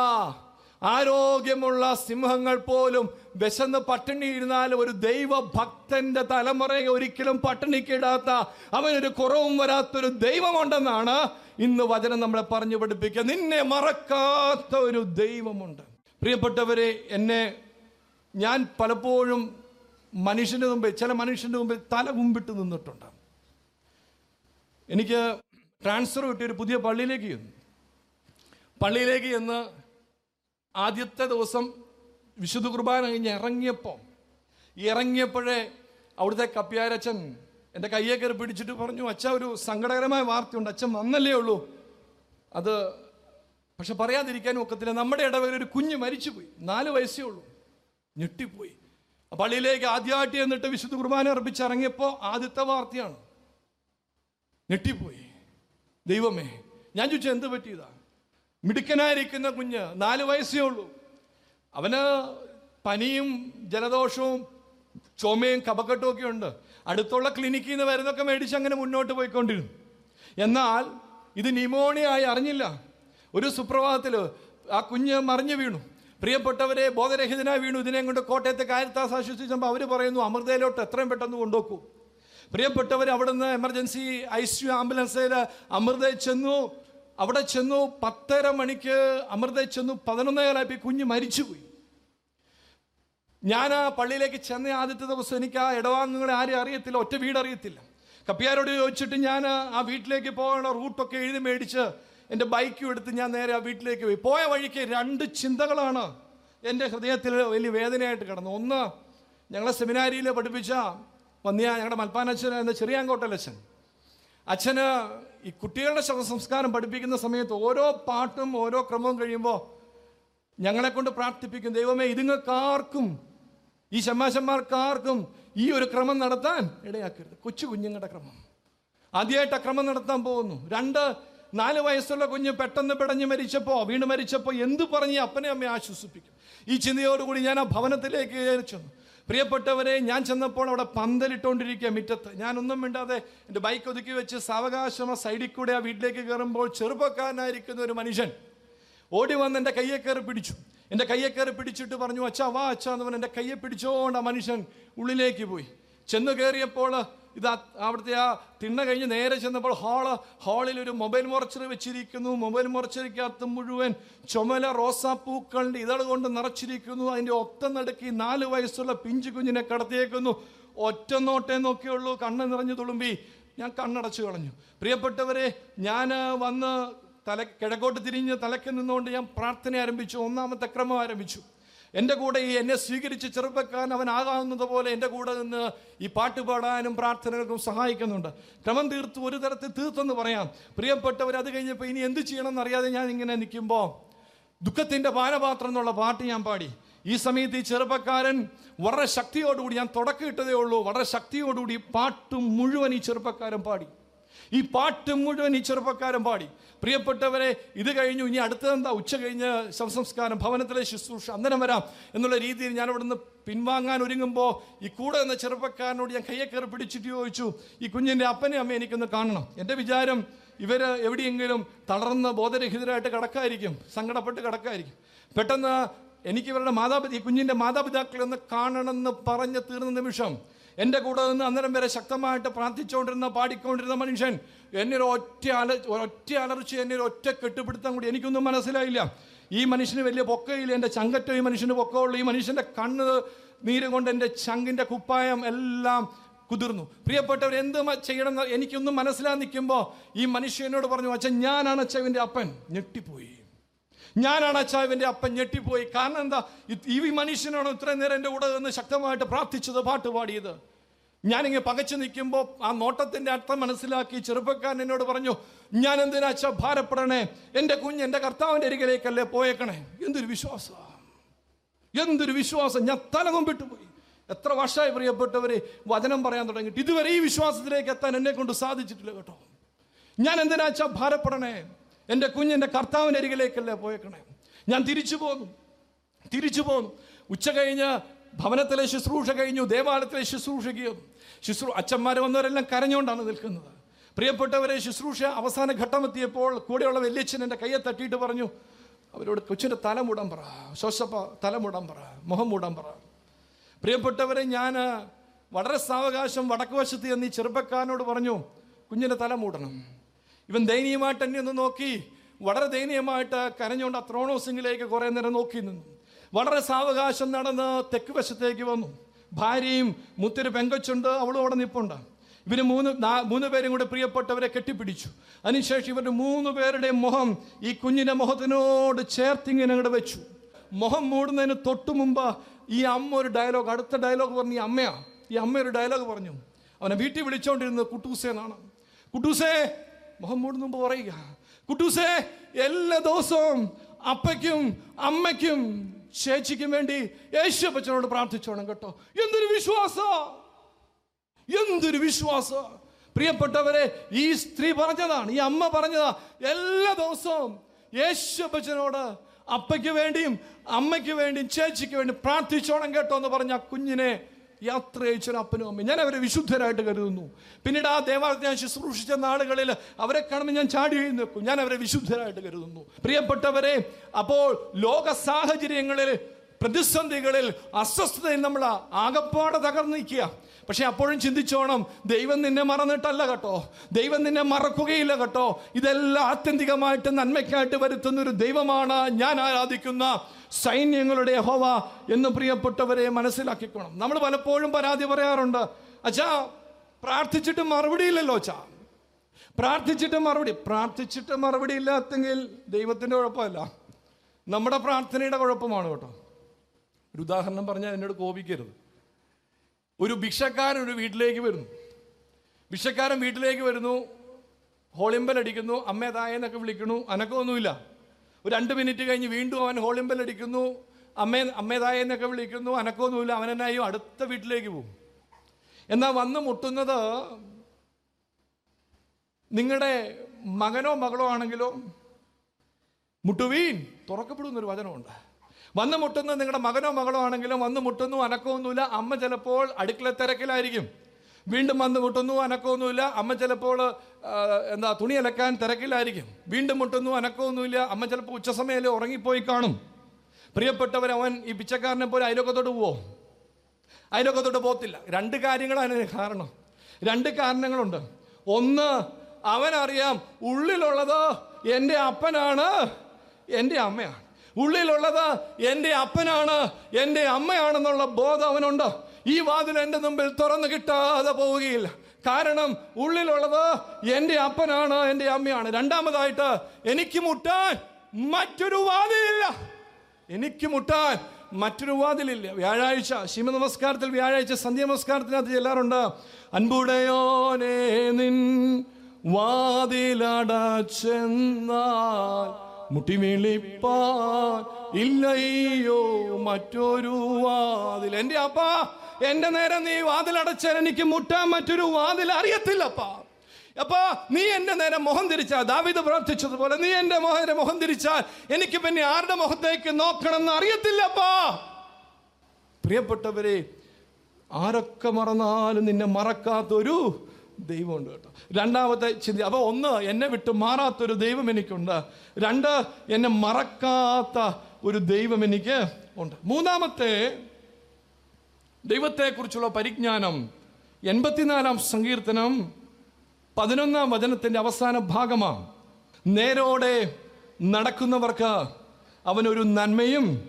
ആരോഗ്യമുള്ള സിംഹങ്ങൾ പോലും വിശന്ന് പട്ടിണി ഇരുന്നാൽ ഒരു ദൈവഭക്തന്റെ തലമുറയെ ഒരിക്കലും പട്ടിണിക്കിടാത്ത അവനൊരു കുറവും വരാത്തൊരു ദൈവമുണ്ടെന്നാണ് ഇന്ന് വചനം നമ്മളെ പറഞ്ഞു പഠിപ്പിക്കുക. നിന്നെ മറക്കാത്ത ഒരു ദൈവമുണ്ട്. പ്രിയപ്പെട്ടവരെ എന്നെ ഞാൻ പലപ്പോഴും മനുഷ്യന്റെ മുമ്പിൽ ചില മനുഷ്യന്റെ മുമ്പിൽ തല മുമ്പിട്ട് നിന്നിട്ടുണ്ട്. എനിക്ക് ട്രാൻസ്ഫർ കിട്ടി ഒരു പുതിയ പള്ളിയിലേക്ക് ചെന്നു. പള്ളിയിലേക്ക് ചെന്ന് ആദ്യത്തെ ദിവസം വിശുദ്ധ കുർബാന കഴിഞ്ഞ് ഇറങ്ങിയപ്പോൾ ഇറങ്ങിയപ്പോഴേ അവിടുത്തെ കപ്പ്യാരച്ചൻ എന്റെ കയ്യെ കയറി പിടിച്ചിട്ട് പറഞ്ഞു അച്ഛ ഒരു സങ്കടകരമായ വാർത്തയുണ്ട്. അച്ഛൻ വന്നല്ലേ ഉള്ളൂ. അത് പക്ഷെ പറയാതിരിക്കാനും ഒക്കത്തില്ല. നമ്മുടെ ഇടവകയിൽ ഒരു കുഞ്ഞ് മരിച്ചുപോയി. നാല് വയസ്സേ ഉള്ളൂ. ഞെട്ടിപ്പോയി. പള്ളിയിലേക്ക് ആദ്യമായിട്ട് എന്നിട്ട് വിശുദ്ധ കുർബാന അർപ്പിച്ചിറങ്ങിയപ്പോൾ ആദ്യത്തെ വാർത്തയാണ്. ഞെട്ടിപ്പോയി. ദൈവമേ ഞാൻ ചോദിച്ചു എന്ത് പറ്റിയതാ? മിടുക്കനായിരിക്കുന്ന കുഞ്ഞ് നാല് വയസ്സേ ഉള്ളൂ. അവന് പനിയും ജലദോഷവും ചുമയും കപക്കെട്ടും ഒക്കെ ഉണ്ട്. അടുത്തുള്ള ക്ലിനിക്കിൽ നിന്ന് വരുന്നൊക്കെ മേടിച്ച് അങ്ങനെ മുന്നോട്ട് പോയിക്കൊണ്ടിരുന്നു. എന്നാൽ ഇത് ന്യൂമോണിയ ആയി അറിഞ്ഞില്ല. ഒരു സുപ്രഭാതത്തിൽ ആ കുഞ്ഞ് മറിഞ്ഞു വീണു. പ്രിയപ്പെട്ടവരെ ബോധരഹിതനായി വീണു. ഇതിനെ കൊണ്ട് കോട്ടയത്തെ കാര്യത്താസ് ആശ്വസിച്ചപ്പോൾ അവർ പറയുന്നു അമൃതയിലോട്ട് എത്രയും പെട്ടെന്ന് കൊണ്ടുപോക്കൂ. പ്രിയപ്പെട്ടവർ അവിടുന്ന് എമർജൻസി ഐ സി യു ആംബുലൻസിൽ അമൃതയിൽ ചെന്നു. അവിടെ ചെന്നു പത്തര മണിക്ക് അമൃതയിൽ ചെന്നു. പതിനൊന്നേകാലായപ്പോൾ കുഞ്ഞ് മരിച്ചുപോയി. ഞാൻ ആ പള്ളിയിലേക്ക് ചെന്ന ആദ്യത്തെ ദിവസം എനിക്ക് ആ ഇടവാങ്ങുകളെ ആരെയും അറിയത്തില്ല ഒറ്റ വീട് അറിയത്തില്ല. കപ്പിയാരോട് ചോദിച്ചിട്ട് ഞാൻ ആ വീട്ടിലേക്ക് പോകണ റൂട്ടൊക്കെ എഴുതി മേടിച്ച് എന്റെ ബൈക്കും എടുത്ത് ഞാൻ നേരെ ആ വീട്ടിലേക്ക് പോയി. പോയ വഴിക്ക് രണ്ട് ചിന്തകളാണ് എന്റെ ഹൃദയത്തിൽ വലിയ വേദനയായിട്ട് കിടന്നു ഒന്ന് ഞങ്ങളെ സെമിനാരിയിൽ പഠിപ്പിച്ച വന്നിയ ഞങ്ങളുടെ മൽപ്പാനച്ഛൻ എന്ന ചെറിയാങ്കോട്ടലച്ഛൻ അച്ഛന് ഈ കുട്ടികളുടെ ശവസംസ്കാരം പഠിപ്പിക്കുന്ന സമയത്ത് ഓരോ പാട്ടും ഓരോ ക്രമവും കഴിയുമ്പോൾ ഞങ്ങളെ കൊണ്ട് പ്രാർത്ഥിപ്പിക്കും ദൈവമേ ഇതുങ്ങൾക്കാർക്കും ഈ ശമ്മാശന്മാർക്കാർക്കും ഈ ഒരു ക്രമം നടത്താൻ ഇടയാക്കരുത്. കൊച്ചു കുഞ്ഞുങ്ങളുടെ ക്രമം. ആദ്യമായിട്ട് ക്രമം നടത്താൻ പോകുന്നു. രണ്ട് നാല് വയസ്സുള്ള കുഞ്ഞ് പെട്ടെന്ന് പിടഞ്ഞ് മരിച്ചപ്പോൾ വീണ് മരിച്ചപ്പോൾ എന്ത് പറഞ്ഞ് അപ്പനെ അമ്മയെ ആശ്വസിപ്പിക്കും. ഈ ചിന്തയോടുകൂടി ഞാൻ ആ ഭവനത്തിലേക്ക് ചെന്നു. പ്രിയപ്പെട്ടവരെ ഞാൻ ചെന്നപ്പോൾ അവിടെ പന്തലിട്ടുകൊണ്ടിരിക്കുക മുറ്റത്ത്. ഞാനൊന്നും മിണ്ടാതെ എന്റെ ബൈക്ക് ഒതുക്കി വെച്ച് സാവകാശമ സൈഡിൽ കൂടെ ആ വീട്ടിലേക്ക് കയറുമ്പോൾ ചെറുപ്പക്കാരനായിരിക്കുന്ന ഒരു മനുഷ്യൻ ഓടി വന്ന് എന്റെ കയ്യെ കയറി പിടിച്ചു. എന്റെ കയ്യെ കയറി പിടിച്ചിട്ട് പറഞ്ഞു അച്ഛാ വാ അച്ഛാ എന്ന് പറഞ്ഞ് എന്റെ കയ്യെ പിടിച്ചോണ്ട് ആ മനുഷ്യൻ ഉള്ളിലേക്ക് പോയി. ചെന്ന് കയറിയപ്പോൾ ഇത് അവിടുത്തെ ആ തിണ്ണ കഴിഞ്ഞ് നേരെ ചെന്നപ്പോൾ ഹാൾ ഹാളിൽ ഒരു മൊബൈൽ മൊറച്ചറി വെച്ചിരിക്കുന്നു. മൊബൈൽ മൊറച്ചറിക്കകത്ത് മുഴുവൻ ചുമല റോസാപ്പൂക്കളുടെ ഇതൾ കൊണ്ട് നിറച്ചിരിക്കുന്നു. അതിന്റെ ഒത്ത നടുക്കി നാല് വയസ്സുള്ള പിഞ്ചു കുഞ്ഞിനെ കടത്തിയേക്കുന്നു. ഒറ്റ നോട്ടേ നോക്കിയുള്ളൂ. കണ്ണ് നിറഞ്ഞു തുളുമ്പി. ഞാൻ കണ്ണടച്ചു കളഞ്ഞു. പ്രിയപ്പെട്ടവരെ ഞാൻ വന്ന് തല കിഴക്കോട്ട് തിരിഞ്ഞ് തലയ്ക്ക് നിന്നുകൊണ്ട് ഞാൻ പ്രാർത്ഥന ആരംഭിച്ചു. ഒന്നാമത്തെ ക്രമം ആരംഭിച്ചു. എന്റെ കൂടെ ഈ എന്നെ സ്വീകരിച്ച് ചെറുപ്പക്കാരൻ അവൻ ആകാവുന്നത് പോലെ എന്റെ കൂടെ നിന്ന് ഈ പാട്ട് പാടാനും പ്രാർത്ഥനകൾക്കും സഹായിക്കുന്നുണ്ട്. ക്രമം തീർത്ത് ഒരു തരത്തിൽ തീർത്തെന്ന് പറയാം. പ്രിയപ്പെട്ടവർ അത് കഴിഞ്ഞപ്പോൾ ഇനി എന്ത് ചെയ്യണമെന്ന് അറിയാതെ ഞാൻ ഇങ്ങനെ നിൽക്കുമ്പോൾ ദുഃഖത്തിന്റെ പാനപാത്രം എന്നുള്ള പാട്ട് ഞാൻ പാടി. ഈ സമയത്ത് ഈ ചെറുപ്പക്കാരൻ വളരെ ശക്തിയോടുകൂടി ഞാൻ തുടക്കം ഇട്ടതേ ഉള്ളൂ വളരെ ശക്തിയോടുകൂടി പാട്ട് മുഴുവൻ ഈ ചെറുപ്പക്കാരൻ പാടി. ഈ പാട്ട് മുഴുവൻ ഈ ചെറുപ്പക്കാരൻ പാടി. പ്രിയപ്പെട്ടവരെ ഇത് കഴിഞ്ഞു. ഇനി അടുത്തതെന്താ ഉച്ച കഴിഞ്ഞ് ശവസംസ്കാരം ഭവനത്തിലെ ശുശ്രൂഷ അന്നേരം വരാം എന്നുള്ള രീതിയിൽ ഞാൻ അവിടെ നിന്ന് പിൻവാങ്ങാൻ ഒരുങ്ങുമ്പോൾ ഈ കൂടെ എന്ന ചെറുപ്പക്കാരനോട് ഞാൻ കയ്യെ കയറി പിടിച്ചിട്ട് ചോദിച്ചു ഈ കുഞ്ഞിന്റെ അപ്പനെ അമ്മയെ എനിക്കൊന്ന് കാണണം. എന്റെ വിചാരം ഇവർ എവിടെയെങ്കിലും തളർന്ന് ബോധരഹിതരായിട്ട് കിടക്കായിരിക്കും സങ്കടപ്പെട്ട് കിടക്കായിരിക്കും. പെട്ടെന്ന് എനിക്ക് ഇവരുടെ മാതാപിതാ ഈ കുഞ്ഞിന്റെ മാതാപിതാക്കളെ ഒന്ന് കാണണമെന്ന് പറഞ്ഞ് തീർന്ന നിമിഷം എന്റെ കൂടെ നിന്ന് അന്നേരം വരെ ശക്തമായിട്ട് പ്രാർത്ഥിച്ചുകൊണ്ടിരുന്ന പാടിക്കൊണ്ടിരുന്ന മനുഷ്യൻ എന്നെ ഒരു ഒറ്റ അല ഒറ്റ അലർച്ച എന്നെ ഒരു ഒറ്റ കെട്ടുപിടുത്തം കൂടി എനിക്കൊന്നും മനസ്സിലായില്ല. ഈ മനുഷ്യന് വലിയ പൊക്കയില്ല എന്റെ ചങ്കറ്റം ഈ മനുഷ്യന് പൊക്കമുള്ളൂ. ഈ മനുഷ്യന്റെ കണ്ണ് നീര് കൊണ്ട് എന്റെ ചങ്കിന്റെ കുപ്പായം എല്ലാം കുതിർന്നു. പ്രിയപ്പെട്ടവർ എന്ത് ചെയ്യണം എനിക്കൊന്നും മനസ്സിലാ നിൽക്കുമ്പോൾ ഈ മനുഷ്യനോട് പറഞ്ഞു അച്ഛൻ ഞാനാണ് അച്ഛവിന്റെ അപ്പൻ. ഞെട്ടിപ്പോയി. ഞാനാണ് അച്ചാവിന്റെ അപ്പൻ ഞെട്ടിപ്പോയി. കാരണം എന്താ? ഈ മനുഷ്യനാണ് ഇത്രയും നേരം എന്റെ കൂടെ നിന്ന് ശക്തമായിട്ട് പ്രാർത്ഥിച്ചത് പാട്ട് പാടിയത്. ഞാനിങ്ങനെ പകച്ചു നിൽക്കുമ്പോൾ ആ നോട്ടത്തിന്റെ അർത്ഥം മനസ്സിലാക്കി ചെറുപ്പക്കാരൻ എന്നോട് പറഞ്ഞു ഞാൻ എന്തിനാ അച്ഛ ഭാരപ്പെടണേ? എന്റെ കുഞ്ഞ് എന്റെ കർത്താവിന്റെ അരികിലേക്കല്ലേ പോയേക്കണേ? എന്തൊരു വിശ്വാസം. എന്തൊരു വിശ്വാസം. ഞാൻ തലകൊമ്പിട്ട് പോയി. എത്ര വർഷമായി പ്രിയപ്പെട്ടവരെ വചനം പറയാൻ തുടങ്ങിയിട്ട്. ഇതുവരെ ഈ വിശ്വാസത്തിലേക്ക് എത്താൻ എന്നെ കൊണ്ട് സാധിച്ചിട്ടില്ല കേട്ടോ. ഞാൻ എന്തിനാച്ചാ ഭാരപ്പെടണേ? എന്റെ കുഞ്ഞെന്റെ കർത്താവിന്റെ അരികിലേക്കല്ലേ പോയേക്കണേ? ഞാൻ തിരിച്ചു പോകും തിരിച്ചു പോന്നു. ഉച്ച കഴിഞ്ഞ് ഭവനത്തിലെ ശുശ്രൂഷ കഴിഞ്ഞു ദേവാലയത്തിലെ ശുശ്രൂഷയ്ക്ക് ശുശ്രൂ അച്ഛന്മാർ വന്നവരെല്ലാം കരഞ്ഞുകൊണ്ടാണ് നിൽക്കുന്നത്. പ്രിയപ്പെട്ടവരെ ശുശ്രൂഷ അവസാന ഘട്ടമെത്തിയപ്പോൾ കൂടെയുള്ള വല്യച്ഛൻ എന്റെ കയ്യെ തട്ടിയിട്ട് പറഞ്ഞു അവരോട് കൊച്ചിന്റെ തല മൂടാൻ പറ ശോശപ്പ തല മൂടാൻ പറ മുഖം മൂടാൻ പറ. പ്രിയപ്പെട്ടവരെ ഞാൻ വളരെ സാവകാശം വടക്കുവശത്ത് എന്നീ ചെറുപ്പക്കാരനോട് പറഞ്ഞു കുഞ്ഞിന്റെ തല മൂടണം. ഇവൻ ദയനീയമായിട്ട് എന്നെ ഒന്ന് നോക്കി. വളരെ ദയനീയമായിട്ട് കരഞ്ഞുകൊണ്ട് ആ ത്രോണോസിംഗിലേക്ക് കുറേ നേരം നോക്കി നിന്നു. വളരെ സാവകാശം നടന്ന് തെക്ക് വശത്തേക്ക് വന്നു. ഭാര്യയും മുത്തൊരു പെങ്കൊച്ചുണ്ട് അവളും അവിടെ നിപ്പുണ്ട്. ഇവർ മൂന്ന് മൂന്ന് പേരും കൂടെ പ്രിയപ്പെട്ടവരെ കെട്ടിപ്പിടിച്ചു. അതിനുശേഷം ഇവരുടെ മൂന്ന് പേരുടെ മുഖം ഈ കുഞ്ഞിന്റെ മുഖത്തിനോട് ചേർത്തിങ്ങനെ അങ്ങോട്ട് വെച്ചു. മുഖം മൂടുന്നതിന് തൊട്ടു മുമ്പ് ഈ അമ്മ ഒരു ഡയലോഗ് അടുത്ത ഡയലോഗ് പറഞ്ഞു ഈ അമ്മയാ. ഈ അമ്മ ഒരു ഡയലോഗ് പറഞ്ഞു. അവനെ വീട്ടിൽ വിളിച്ചോണ്ടിരുന്നത് കുട്ടൂസേന്നാണ്. കുട്ടൂസേ മൂടുന്ന മുമ്പ് പറയുക കുട്ടൂസേ എല്ലാ ദിവസവും അപ്പയ്ക്കും അമ്മയ്ക്കും ചേച്ചിക്കും വേണ്ടി യേശു അപ്പച്ചനോട് പ്രാർത്ഥിച്ചോണം കേട്ടോ. എന്തൊരു വിശ്വാസം! എന്തൊരു വിശ്വാസം! പ്രിയപ്പെട്ടവരെ ഈ സ്ത്രീ പറഞ്ഞതാണ് ഈ അമ്മ പറഞ്ഞതാ എല്ലാ ദിവസവും യേശു അപ്പച്ചനോട് അപ്പയ്ക്ക് വേണ്ടിയും അമ്മയ്ക്ക് വേണ്ടിയും ചേച്ചിക്ക് വേണ്ടി പ്രാർത്ഥിച്ചോണം കേട്ടോ എന്ന് പറഞ്ഞ കുഞ്ഞിനെ യാത്ര അയച്ചൊരു അപ്പനും അമ്മയും. ഞാൻ അവരെ വിശുദ്ധരായിട്ട് കരുതുന്നു. പിന്നീട് ആ ദേവാലയത്തെ ഞാൻ ശുശ്രൂഷിച്ച നാളുകളിൽ അവരെ കാണുമ്പോൾ ഞാൻ ചാടി നിൽക്കും ഞാൻ അവരെ വിശുദ്ധരായിട്ട് കരുതുന്നു. പ്രിയപ്പെട്ടവരെ അപ്പോൾ ലോക സാഹചര്യങ്ങളിൽ പ്രതിസന്ധികളിൽ അസ്വസ്ഥതയിൽ നമ്മൾ ആകപ്പാടെ തകർന്നു നിൽക്കുക. പക്ഷെ അപ്പോഴും ചിന്തിച്ചോണം ദൈവം നിന്നെ മറന്നിട്ടല്ല കേട്ടോ. ദൈവം നിന്നെ മറക്കുകയില്ല കേട്ടോ. ഇതെല്ലാം ആത്യന്തികമായിട്ട് നന്മയ്ക്കായിട്ട് വരുത്തുന്ന ഒരു ദൈവമാണ് ഞാൻ ആരാധിക്കുന്ന സൈന്യങ്ങളുടെ ഹോവ എന്ന് പ്രിയപ്പെട്ടവരെ മനസ്സിലാക്കിക്കോണം. നമ്മൾ പലപ്പോഴും പരാതി പറയാറുണ്ട് അച്ഛാ പ്രാർത്ഥിച്ചിട്ട് മറുപടിയില്ലല്ലോ അച്ഛാ. പ്രാർത്ഥിച്ചിട്ട് മറുപടി പ്രാർത്ഥിച്ചിട്ട് മറുപടി ഇല്ലാത്തെങ്കിൽ ദൈവത്തിന്റെ കുഴപ്പമല്ല. നമ്മുടെ പ്രാർത്ഥനയുടെ കുഴപ്പമാണ് കേട്ടോ. ഒരു ഉദാഹരണം പറഞ്ഞാൽ എന്നോട് കോപിക്കരുത്. ഒരു ഭിക്ഷക്കാരൻ ഒരു വീട്ടിലേക്ക് വരുന്നു. ഭിക്ഷക്കാരൻ വീട്ടിലേക്ക് വരുന്നു. ഹോളിമ്പൽ അടിക്കുന്നു. അമ്മേ തായെന്നൊക്കെ വിളിക്കുന്നു. അനക്കമൊന്നുമില്ല. ഒരു രണ്ട് മിനിറ്റ് കഴിഞ്ഞ് വീണ്ടും അവൻ ഹോളിമ്പൽ അടിക്കുന്നു. അമ്മേ അമ്മേ തായെന്നൊക്കെ വിളിക്കുന്നു. അനക്കമൊന്നുമില്ല. അവനെന്നായും അടുത്ത വീട്ടിലേക്ക് പോകും. എന്നാൽ വന്ന് മുട്ടുന്നത് നിങ്ങളുടെ മകനോ മകളോ ആണെങ്കിലോ മുട്ടുവീൻ തുറക്കപ്പെടുന്നൊരു വചനമുണ്ട്. വന്ന് മുട്ടുന്ന നിങ്ങളുടെ മകനോ മകളോ ആണെങ്കിലും വന്ന് മുട്ടുന്നു അനക്കമൊന്നുമില്ല. അമ്മ ചിലപ്പോൾ അടുക്കള തിരക്കിലായിരിക്കും. വീണ്ടും വന്ന് മുട്ടുന്നു അനക്കമൊന്നുമില്ല. അമ്മ ചിലപ്പോൾ എന്താ തുണി അലക്കാൻ തിരക്കിലായിരിക്കും. വീണ്ടും മുട്ടുന്നു അനക്കമൊന്നുമില്ല. അമ്മ ചിലപ്പോൾ ഉച്ചസമയം ഉറങ്ങിപ്പോയി കാണും. പ്രിയപ്പെട്ടവർ അവൻ ഈ പിച്ചക്കാരനെ പോലെ അയലോക്കത്തോട്ട് പോവോ? അതിലൊക്കത്തോട്ട് പോകത്തില്ല. രണ്ട് കാര്യങ്ങളാണ് അതിന് കാരണം. രണ്ട് കാരണങ്ങളുണ്ട്. ഒന്ന് അവനറിയാം ഉള്ളിലുള്ളത് എന്റെ അപ്പനാണ് എന്റെ അമ്മയാണ്. ഉള്ളിലുള്ളത് എന്റെ അപ്പനാണ് എന്റെ അമ്മയാണെന്നുള്ള ബോധം അവനുണ്ട്. ഈ വാതിൽ എന്റെ മുമ്പിൽ തുറന്നു കിട്ടാതെ പോവുകയില്ല. കാരണം ഉള്ളിലുള്ളത് എന്റെ അപ്പനാണ് എന്റെ അമ്മയാണ്. രണ്ടാമതായിട്ട് എനിക്ക് മുട്ടാൻ മറ്റൊരു വാതിലില്ല. എനിക്ക് മുട്ടാൻ മറ്റൊരു വാതിലില്ല. വ്യാഴാഴ്ച ശിമ നമസ്കാരത്തിൽ വ്യാഴാഴ്ച സന്ധ്യ നമസ്കാരത്തിനകത്ത് ചെല്ലാറുണ്ട്. അൻപുടയോനെ നിൻ വാതിലടച്ചെന്നാൽ മുട്ടി ഇല്ലയോ മറ്റൊരു വാതിൽ? എന്റെ അപ്പ എന്റെ നേരെ നീ വാതിലടച്ചാൽ എനിക്ക് മുട്ടാൻ മറ്റൊരു വാതിൽ അറിയത്തില്ലപ്പാ. അപ്പാ നീ എന്റെ നേരെ മുഖം തിരിച്ചാൽ ദാവിദ് പ്രാർത്ഥിച്ചതുപോലെ നീ എന്റെ മോഹന്റെ മുഖം തിരിച്ചാൽ എനിക്ക് പിന്നെ ആരുടെ മുഖത്തേക്ക് നോക്കണമെന്ന് അറിയത്തില്ലപ്പാ. പ്രിയപ്പെട്ടവരെ ആരൊക്കെ മറന്നാലും നിന്നെ മറക്കാത്തൊരു ദൈവമുണ്ട് കേട്ടോ. രണ്ടാമത്തെ ചിന്ത അപ്പൊ ഒന്ന് എന്നെ വിട്ട് മാറാത്തൊരു ദൈവം എനിക്കുണ്ട്. രണ്ട് എന്നെ മറക്കാത്ത ഒരു ദൈവം എനിക്ക് ഉണ്ട്. മൂന്നാമത്തെ ദൈവത്തെക്കുറിച്ചുള്ള പരിജ്ഞാനം എൺപത്തിനാലാം സങ്കീർത്തനം പതിനൊന്നാം വചനത്തിന്റെ അവസാന ഭാഗമാണ്. നേരോടെ നടക്കുന്നവർക്ക് അവനൊരു നന്മയും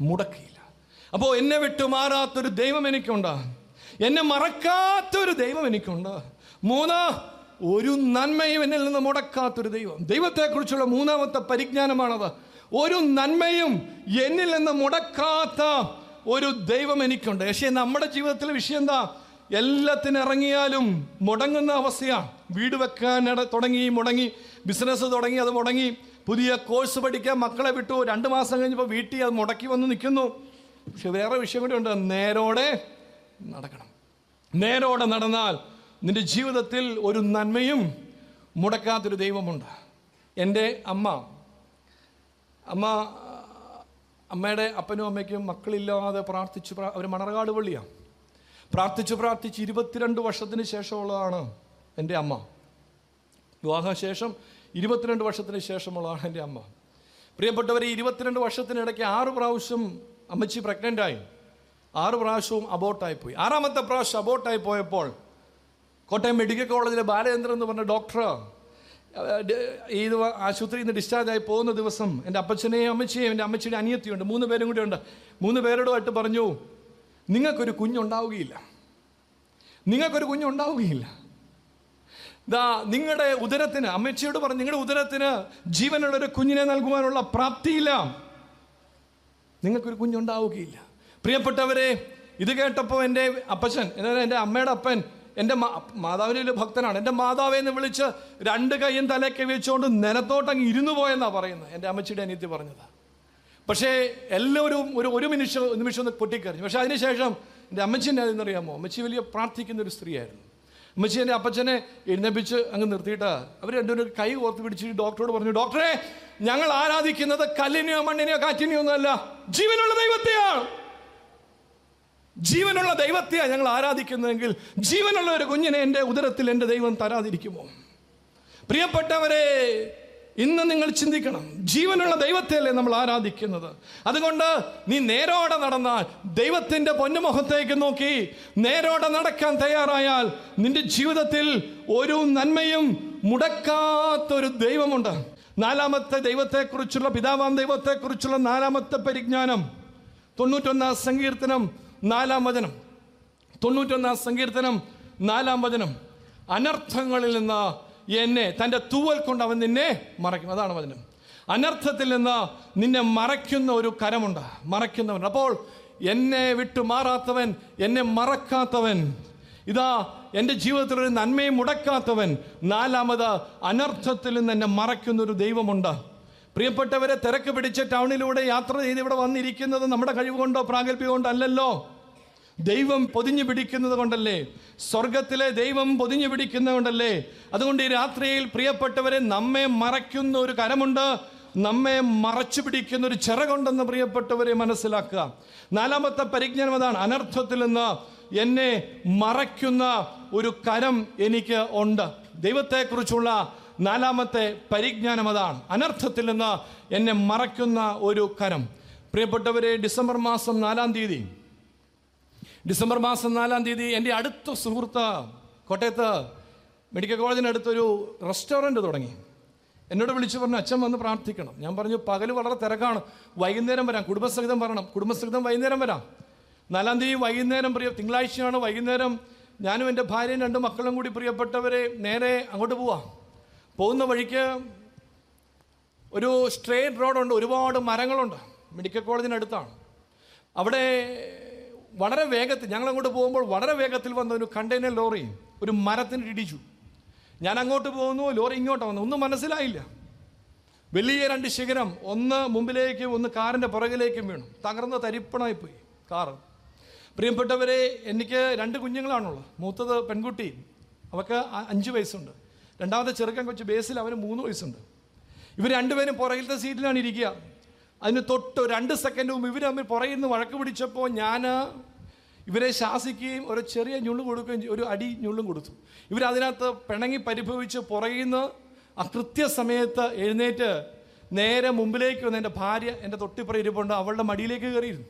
മുടക്കിയില്ല. അപ്പോൾ എന്നെ വിട്ടുമാറാത്തൊരു ദൈവം എനിക്കുണ്ട്. എന്നെ മറക്കാത്തൊരു ദൈവം എനിക്കുണ്ട്. മൂന്ന് ഒരു നന്മയും എന്നിൽ നിന്ന് മുടക്കാത്തൊരു ദൈവം. ദൈവത്തെക്കുറിച്ചുള്ള മൂന്നാമത്തെ പരിജ്ഞാനമാണത്. ഒരു നന്മയും എന്നിൽ നിന്ന് മുടക്കാത്ത ഒരു ദൈവം എനിക്കുണ്ട്. പക്ഷേ നമ്മുടെ ജീവിതത്തിലെ വിഷയം എന്താ? എല്ലാത്തിനും ഇറങ്ങിയാലും മുടങ്ങുന്ന അവസ്ഥയാണ്. വീട് വെക്കാൻ തുടങ്ങി മുടങ്ങി ബിസിനസ് തുടങ്ങി അത് മുടങ്ങി പുതിയ കോഴ്സ് പഠിക്കാൻ മക്കളെ വിട്ടു. രണ്ട് മാസം കഴിഞ്ഞപ്പോൾ വീട്ടിൽ അത് മുടക്കി വന്ന് നിൽക്കുന്നു. പക്ഷെ വേറെ വിഷയം കൂടി ഉണ്ട്. നേരോടെ നടക്കണം. നേരോടെ നടന്നാൽ നിന്റെ ജീവിതത്തിൽ ഒരു നന്മയും മുടക്കാത്തൊരു ദൈവമുണ്ട്. എന്റെ അമ്മ അമ്മ അമ്മയുടെ അപ്പനും അമ്മയ്ക്കും മക്കളില്ലാതെ പ്രാർത്ഥിച്ചു അവർ മണർകാട് പള്ളിയാണ് പ്രാർത്ഥിച്ച് പ്രാർത്ഥിച്ച് ഇരുപത്തിരണ്ട് വർഷത്തിന് ശേഷമുള്ളതാണ് എന്റെ അമ്മ. വിവാഹശേഷം ഇരുപത്തിരണ്ട് വർഷത്തിന് ശേഷമുള്ളതാണ് എന്റെ അമ്മ. പ്രിയപ്പെട്ടവരെ ഇരുപത്തിരണ്ട് വർഷത്തിനിടയ്ക്ക് ആറ് പ്രാവശ്യം അമ്മച്ചി പ്രഗ്നന്റായി ആറ് പ്രാവശ്യവും അബോട്ടായി പോയി ആറാമത്തെ പ്രാവശ്യം അബോട്ടായി പോയപ്പോൾ കോട്ടയം മെഡിക്കൽ കോളേജിലെ ബാലചന്ദ്രൻ എന്ന് പറഞ്ഞ ഡോക്ടർ ഈ ആശുപത്രിയിൽ നിന്ന് ഡിസ്ചാർജ് ആയി പോകുന്ന ദിവസം എന്റെ അപ്പച്ചനെയും അമ്മച്ചെയും എന്റെ അമ്മച്ചിയുടെ അനിയത്തിയുണ്ട് മൂന്ന് പേരും കൂടെ ഉണ്ട് മൂന്ന് പേരോടുമായിട്ട് പറഞ്ഞു നിങ്ങൾക്കൊരു കുഞ്ഞുണ്ടാവുകയില്ല. നിങ്ങൾക്കൊരു കുഞ്ഞുണ്ടാവുകയില്ല. ദാ നിങ്ങളുടെ ഉദരത്തിന് അമ്മച്ചിയോട് പറഞ്ഞു നിങ്ങളുടെ ഉദരത്തിന് ജീവനുള്ള ഒരു കുഞ്ഞിനെ നൽകുവാനുള്ള പ്രാപ്തിയില്ല. നിങ്ങൾക്കൊരു കുഞ്ഞുണ്ടാവുകയില്ല. പ്രിയപ്പെട്ടവരെ ഇത് കേട്ടപ്പോൾ എന്റെ അപ്പച്ചൻ എന്നാൽ എന്റെ അമ്മയുടെ അപ്പൻ എന്റെ മാതാവിന്റെ ഒരു ഭക്തനാണ്. എന്റെ മാതാവെ എന്ന് വിളിച്ച് രണ്ട് കൈയും തലയൊക്കെ വെച്ചുകൊണ്ട് നിലത്തോട്ടങ്ങ് ഇരുന്നു പോയെന്നാണ് പറയുന്നത്. എന്റെ അമ്മച്ചിയുടെ അനിയത്തി പറഞ്ഞത്. പക്ഷേ എല്ലാവരും ഒരു ഒരു നിമിഷം നിമിഷം ഒന്ന് പൊട്ടിക്കറിഞ്ഞു പക്ഷേ അതിനുശേഷം എന്റെ അമ്മച്ചിന്റെ അതെന്നറിയാമോ അമ്മച്ചി വലിയ പ്രാർത്ഥിക്കുന്ന ഒരു സ്ത്രീയായിരുന്നു. അമ്മച്ചി എന്റെ അപ്പച്ചനെ എഴുന്നേപ്പിച്ച് അങ്ങ് നിർത്തിയിട്ട് അവർ രണ്ടുപേരും കൈ ഓർത്ത് പിടിച്ച് ഡോക്ടറോട് പറഞ്ഞു ഡോക്ടറെ ഞങ്ങൾ ആരാധിക്കുന്നത് കല്ലിനെയോ മണ്ണിനെയോ കാറ്റിനെയോ ഒന്നുമല്ല. ജീവനുള്ള ദൈവത്തെയാണ്. ജീവനുള്ള ദൈവത്തെയാണ് ഞങ്ങൾ ആരാധിക്കുന്നതെങ്കിൽ ജീവനുള്ള ഒരു കുഞ്ഞിനെ എന്റെ ഉദരത്തിൽ എന്റെ ദൈവം തരാതിരിക്കുമോ? പ്രിയപ്പെട്ടവരെ ഇന്ന് നിങ്ങൾ ചിന്തിക്കണം ജീവനുള്ള ദൈവത്തെയല്ലേ നമ്മൾ ആരാധിക്കുന്നത്? അതുകൊണ്ട് നീ നേരോടെ നടന്നാൽ ദൈവത്തിന്റെ പൊന്നുമുഖത്തേക്ക് നോക്കി നേരോടെ നടക്കാൻ തയ്യാറായാൽ നിന്റെ ജീവിതത്തിൽ ഒരു നന്മയും മുടക്കാത്തൊരു ദൈവമുണ്ട്. നാലാമത്തെ ദൈവത്തെക്കുറിച്ചുള്ള പിതാവാം ദൈവത്തെക്കുറിച്ചുള്ള നാലാമത്തെ പരിജ്ഞാനം തൊണ്ണൂറ്റൊന്നാം സങ്കീർത്തനം നാലാം വചനം. തൊണ്ണൂറ്റൊന്നാം സങ്കീർത്തനം നാലാം വചനം. അനർത്ഥങ്ങളിൽ നിന്ന് എന്നെ തന്റെ തൂവൽ കൊണ്ട് അവൻ നിന്നെ മറയ്ക്കും. അതാണ് വചനം. അനർത്ഥത്തിൽ നിന്ന് നിന്നെ മറയ്ക്കുന്ന ഒരു കരമുണ്ട്. മറയ്ക്കുന്നവൻ. അപ്പോൾ എന്നെ വിട്ടു മാറാത്തവൻ എന്നെ മറക്കാത്തവൻ ഇതാ എന്റെ ജീവിതത്തിൽ ഒരു നന്മയും മുടക്കാത്തവൻ നാലാമത് അനർത്ഥത്തിൽ നിന്ന് എന്നെ മറയ്ക്കുന്ന ഒരു ദൈവമുണ്ട്. പ്രിയപ്പെട്ടവരെ തിരക്ക് പിടിച്ച് ടൗണിലൂടെ യാത്ര ചെയ്ത് ഇവിടെ വന്നിരിക്കുന്നത് നമ്മുടെ കഴിവ് കൊണ്ടോ പ്രാഗൽഭ്യം അല്ലല്ലോ. ദൈവം പൊതിഞ്ഞു പിടിക്കുന്നത് കൊണ്ടല്ലേ? സ്വർഗത്തിലെ ദൈവം പൊതിഞ്ഞു പിടിക്കുന്നത് കൊണ്ടല്ലേ? അതുകൊണ്ട് ഈ രാത്രിയിൽ പ്രിയപ്പെട്ടവരെ നമ്മെ മറയ്ക്കുന്ന ഒരു കരമുണ്ട്. നമ്മെ മറച്ചു പിടിക്കുന്ന ഒരു ചിറകുണ്ടെന്ന് പ്രിയപ്പെട്ടവരെ മനസ്സിലാക്കുക. നാലാമത്തെ പരിജ്ഞാനം അതാണ്. അനർത്ഥത്തിൽ നിന്ന് എന്നെ മറയ്ക്കുന്ന ഒരു കരം എനിക്ക് ഉണ്ട്. ദൈവത്തെക്കുറിച്ചുള്ള നാലാമത്തെ പരിജ്ഞാനം അതാണ്. അനർത്ഥത്തിൽ നിന്ന് എന്നെ മറയ്ക്കുന്ന ഒരു കരം പ്രിയപ്പെട്ടവരെ ഡിസംബർ മാസം നാലാം തീയതി. ഡിസംബർ മാസം നാലാം തീയതി എന്റെ അടുത്ത സുഹൃത്ത് കോട്ടയത്ത് മെഡിക്കൽ കോളേജിനടുത്തൊരു റെസ്റ്റോറന്റ് തുടങ്ങി. എന്നോട് വിളിച്ചു പറഞ്ഞു അച്ഛൻ വന്ന് പ്രാർത്ഥിക്കണം. ഞാൻ പറഞ്ഞു പകൽ വളരെ തിരക്കാണ്. വൈകുന്നേരം വരാം. കുടുംബസഹിതം വരണം. കുടുംബസഹിതം വൈകുന്നേരം വരാം. നാലാം തീയതി വൈകുന്നേരം പ്രിയ തിങ്കളാഴ്ചയാണ് വൈകുന്നേരം ഞാനും എന്റെ ഭാര്യയും രണ്ട് മക്കളും കൂടി പ്രിയപ്പെട്ടവരെ നേരെ അങ്ങോട്ട് പോവാം. പോകുന്ന വഴിക്ക് ഒരു സ്ട്രേറ്റ് റോഡുണ്ട് ഒരുപാട് മരങ്ങളുണ്ട് മെഡിക്കൽ കോളേജിനടുത്താണ് അവിടെ വളരെ വേഗത്തിൽ ഞങ്ങൾ അങ്ങോട്ട് പോകുമ്പോൾ വളരെ വേഗത്തിൽ വന്ന ഒരു കണ്ടെയ്നർ ലോറി ഒരു മരത്തിന് ഇടിച്ചു. ഞാൻ അങ്ങോട്ട് പോകുന്നു ലോറി ഇങ്ങോട്ട് വന്നു. ഒന്നും മനസ്സിലായില്ല. വലിയ രണ്ട് ശിഖരം ഒന്ന് മുമ്പിലേക്ക് ഒന്ന് കാറിന്റെ പുറകിലേക്കും വീണു. തകർന്ന് തരിപ്പണമായി പോയി കാറ്. പ്രിയപ്പെട്ടവരെ എനിക്ക് രണ്ട് കുഞ്ഞുങ്ങളാണുള്ളത്. മൂത്തത് പെൺകുട്ടി അവൾക്ക് അഞ്ച് വയസ്സുണ്ട്. രണ്ടാമത്തെ ചെറുക്കൻ കൊച്ചു ബേസിൽ അവന് മൂന്ന് വയസ്സുണ്ട്. ഇവർ രണ്ടുപേരും പുറകിലത്തെ സീറ്റിലാണ് ഇരിക്കുക. അതിന് തൊട്ട് രണ്ട് സെക്കൻഡ് മുമ്പ് ഇവർ തമ്മിൽ പുറകിൽ നിന്ന് വഴക്ക് പിടിച്ചപ്പോൾ ഞാൻ ഇവരെ ശാസിക്കുകയും ഒരു ചെറിയ ഞുള്ളു കൊടുക്കുകയും ഒരു അടി ഞുള്ളും കൊടുത്തു. ഇവരതിനകത്ത് പിണങ്ങി പരിഭവിച്ച് പുറകിൽ നിന്ന് ആ കൃത്യസമയത്ത് എഴുന്നേറ്റ് നേരെ മുമ്പിലേക്ക് വന്ന് എന്റെ ഭാര്യ എന്റെ തൊട്ടിപ്പുറം ഇരിപ്പുണ്ട് അവളുടെ മടിയിലേക്ക് കയറിയിരുന്നു.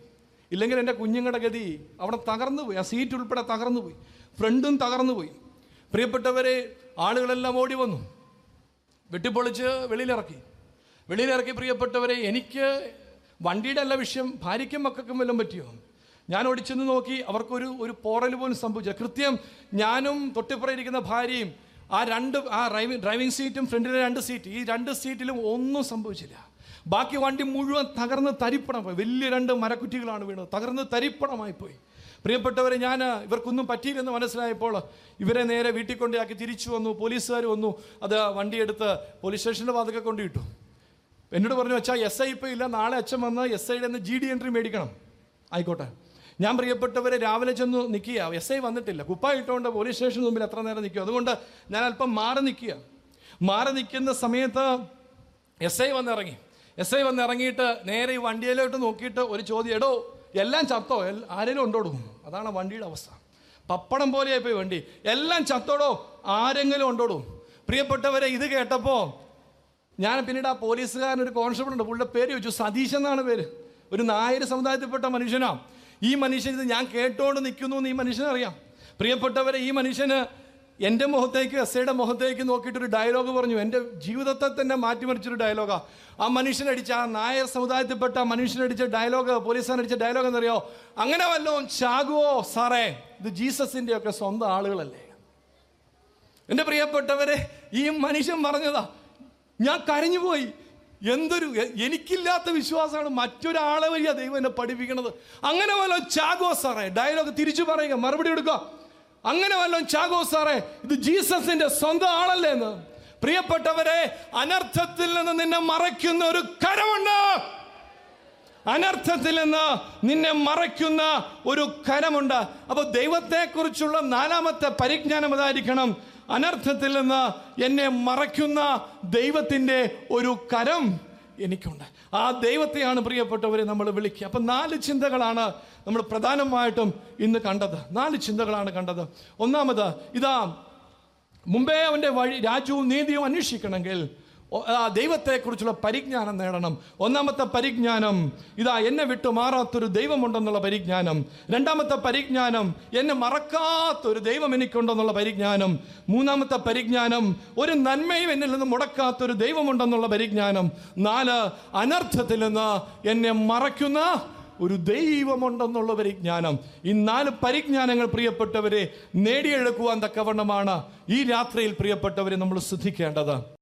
ഇല്ലെങ്കിൽ എന്റെ കുഞ്ഞുങ്ങളുടെ ഗതി അവിടെ തകർന്നു പോയി ആ സീറ്റ് ഉൾപ്പെടെ തകർന്നു പോയി ഫ്രണ്ടും തകർന്നു പോയി. പ്രിയപ്പെട്ടവരെ ആളുകളെല്ലാം ഓടി വന്നു. വെട്ടിപ്പൊളിച്ച് വെളിയിലിറക്കി. വെളിയിലിറക്കി പ്രിയപ്പെട്ടവരെ എനിക്ക് വണ്ടിയുടെ അല്ല വിഷയം ഭാര്യയ്ക്കും മക്കൾക്കും വല്ലതും പറ്റിയോ? ഞാൻ ഓടിച്ചെന്ന് നോക്കി അവർക്കൊരു ഒരു പോറൽ പോലും സംഭവിച്ചില്ല. കൃത്യം ഞാനും തൊട്ടിപ്പുറയിരിക്കുന്ന ഭാര്യയും ആ രണ്ട് ആ ഡ്രൈവിംഗ് ഡ്രൈവിംഗ് സീറ്റും ഫ്രണ്ടിലെ രണ്ട് സീറ്റ് ഈ രണ്ട് സീറ്റിലും ഒന്നും സംഭവിച്ചില്ല. ബാക്കി വണ്ടി മുഴുവൻ തകർന്ന് തരിപ്പണം പോയി വലിയ രണ്ട് മരക്കുറ്റികളാണ് വീണത്. തകർന്ന് തരിപ്പണമായി പോയി. പ്രിയപ്പെട്ടവരെ ഞാൻ ഇവർക്കൊന്നും പറ്റിയില്ലെന്ന് മനസ്സിലായപ്പോൾ ഇവരെ നേരെ വീട്ടിൽ കൊണ്ടാക്കി തിരിച്ചു വന്നു. പോലീസുകാർ വന്നു. അത് വണ്ടിയെടുത്ത് പോലീസ് സ്റ്റേഷന്റെ വാതൊക്കെ കൊണ്ടുവിട്ടു എന്നോട് പറഞ്ഞു അച്ഛാ എസ് ഐ ഇപ്പോൾ ഇല്ല. നാളെ അച്ഛൻ വന്ന് എസ് ഐയുടെ നിന്ന് ജി ഡി എൻട്രി മേടിക്കണം. ആയിക്കോട്ടെ. ഞാൻ പ്രിയപ്പെട്ടവരെ രാവിലെ ചെന്ന് നിൽക്കുക. എസ് ഐ വന്നിട്ടില്ല. കുപ്പായിട്ടുകൊണ്ട് പോലീസ് സ്റ്റേഷന് മുമ്പിൽ എത്ര നേരം നിൽക്കുക അതുകൊണ്ട് ഞാൻ അല്പം മാറി നിൽക്കുക. മാറി നിൽക്കുന്ന സമയത്ത് എസ് ഐ വന്നിറങ്ങി. എസ് ഐ വന്നിറങ്ങിയിട്ട് നേരെ ഈ വണ്ടിയിലോട്ട് നോക്കിയിട്ട് ഒരു ചോദ്യം എടോ എല്ലാം ചത്തോ? എൽ- ആരെങ്കിലും ഉണ്ടോടോ അതാണ് വണ്ടിയുടെ അവസ്ഥ. പപ്പടം പോലെയായി പോയി വണ്ടി. എല്ലാം ചത്തോടോ? ആരെങ്കിലും ഉണ്ടോടും പ്രിയപ്പെട്ടവരെ ഇത് കേട്ടപ്പോൾ ഞാൻ പിന്നീട് ആ പോലീസുകാരൻ ഒരു കോൺസ്റ്റബിൾ ഉണ്ട്. പുള്ളിയുടെ പേര് ചോദിച്ചു. സതീശ് എന്നാണ് പേര്. ഒരു നായർ സമുദായത്തിൽപ്പെട്ട മനുഷ്യനാണ് ഈ മനുഷ്യൻ ഇത് ഞാൻ കേട്ടുകൊണ്ട് നിൽക്കുന്നു എന്ന് ഈ മനുഷ്യനറിയാം. പ്രിയപ്പെട്ടവരെ ഈ മനുഷ്യന് എന്റെ മുഖത്തേക്ക് എസ് ഐയുടെ മുഖത്തേക്ക് നോക്കിയിട്ട് ഒരു ഡയലോഗ് പറഞ്ഞു. എന്റെ ജീവിതത്തെ തന്നെ മാറ്റിമറിച്ചൊരു ഡയലോഗാ ആ. മനുഷ്യനടിച്ച ആ നായർ സമുദായത്തിൽപ്പെട്ട ആ മനുഷ്യനടിച്ച ഡയലോഗ് പോലീസുകാരടിച്ച ഡയലോഗ് എന്നറിയോ? അങ്ങനെ വല്ലതും ചാകുവോ സാറേ? ഇത് ജീസസിന്റെ ഒക്കെ സ്വന്തം ആളുകളല്ലേ? എന്റെ പ്രിയപ്പെട്ടവരെ ഈ മനുഷ്യൻ പറഞ്ഞതാ ഞാൻ കരഞ്ഞുപോയി. എന്തൊരു എനിക്കില്ലാത്ത വിശ്വാസമാണ് മറ്റൊരാളെ വഴിയാ ദൈവം എന്നെ പഠിപ്പിക്കണത്. അങ്ങനെ വല്ലോ ചാഗോ സാറേ? ഡയലോഗ് തിരിച്ചു പറയുക മറുപടി എടുക്കുക. അങ്ങനെ വല്ലതും ചാഗോ സാറേ ഇത് ജീസസിന്റെ സ്വന്തം ആളല്ലേ എന്ന്? പ്രിയപ്പെട്ടവരെ അനർത്ഥത്തിൽ നിന്ന് നിന്നെ മറയ്ക്കുന്ന ഒരു കരമുണ്ട്. അനർത്ഥത്തിൽ നിന്ന് നിന്നെ മറയ്ക്കുന്ന ഒരു കരമുണ്ട്. അപ്പോൾ ദൈവത്തെക്കുറിച്ചുള്ള നാലാമത്തെ പരിജ്ഞാനം അതായിരിക്കണം. അനർത്ഥത്തിൽ നിന്ന് എന്നെ മറയ്ക്കുന്ന ദൈവത്തിന്റെ ഒരു കരം. എനിക്കുണ്ട്. ആ ദൈവത്തെയാണ് പ്രിയപ്പെട്ടവരെ നമ്മൾ വിളിക്കുക. അപ്പം നാല് ചിന്തകളാണ് നമ്മൾ പ്രധാനമായിട്ടും ഇന്ന് കണ്ടത്. നാല് ചിന്തകളാണ് കണ്ടത്. ഒന്നാമത് ഇതാ മുമ്പേ അവന്റെ വഴി രാജ്യവും നീതിയും അന്വേഷിക്കണമെങ്കിൽ ആ ദൈവത്തെക്കുറിച്ചുള്ള പരിജ്ഞാനം നേടണം. ഒന്നാമത്തെ പരിജ്ഞാനം ഇതാ എന്നെ വിട്ടു മാറാത്തൊരു ദൈവമുണ്ടെന്നുള്ള പരിജ്ഞാനം. രണ്ടാമത്തെ പരിജ്ഞാനം എന്നെ മറക്കാത്തൊരു ദൈവം എനിക്കുണ്ടെന്നുള്ള പരിജ്ഞാനം. മൂന്നാമത്തെ പരിജ്ഞാനം ഒരു നന്മയും എന്നിൽ നിന്ന് മുടക്കാത്തൊരു ദൈവമുണ്ടെന്നുള്ള പരിജ്ഞാനം. നാല് അനർത്ഥത്തിൽ നിന്ന് എന്നെ മറയ്ക്കുന്ന ഒരു ദൈവമുണ്ടെന്നുള്ള പരിജ്ഞാനം. ഈ നാല് പരിജ്ഞാനങ്ങൾ പ്രിയപ്പെട്ടവരെ നേടിയെടുക്കുവാൻ തക്കവണ്ണമാണ് ഈ രാത്രിയിൽ പ്രിയപ്പെട്ടവരെ നമ്മൾ ശ്രദ്ധിക്കേണ്ടത്.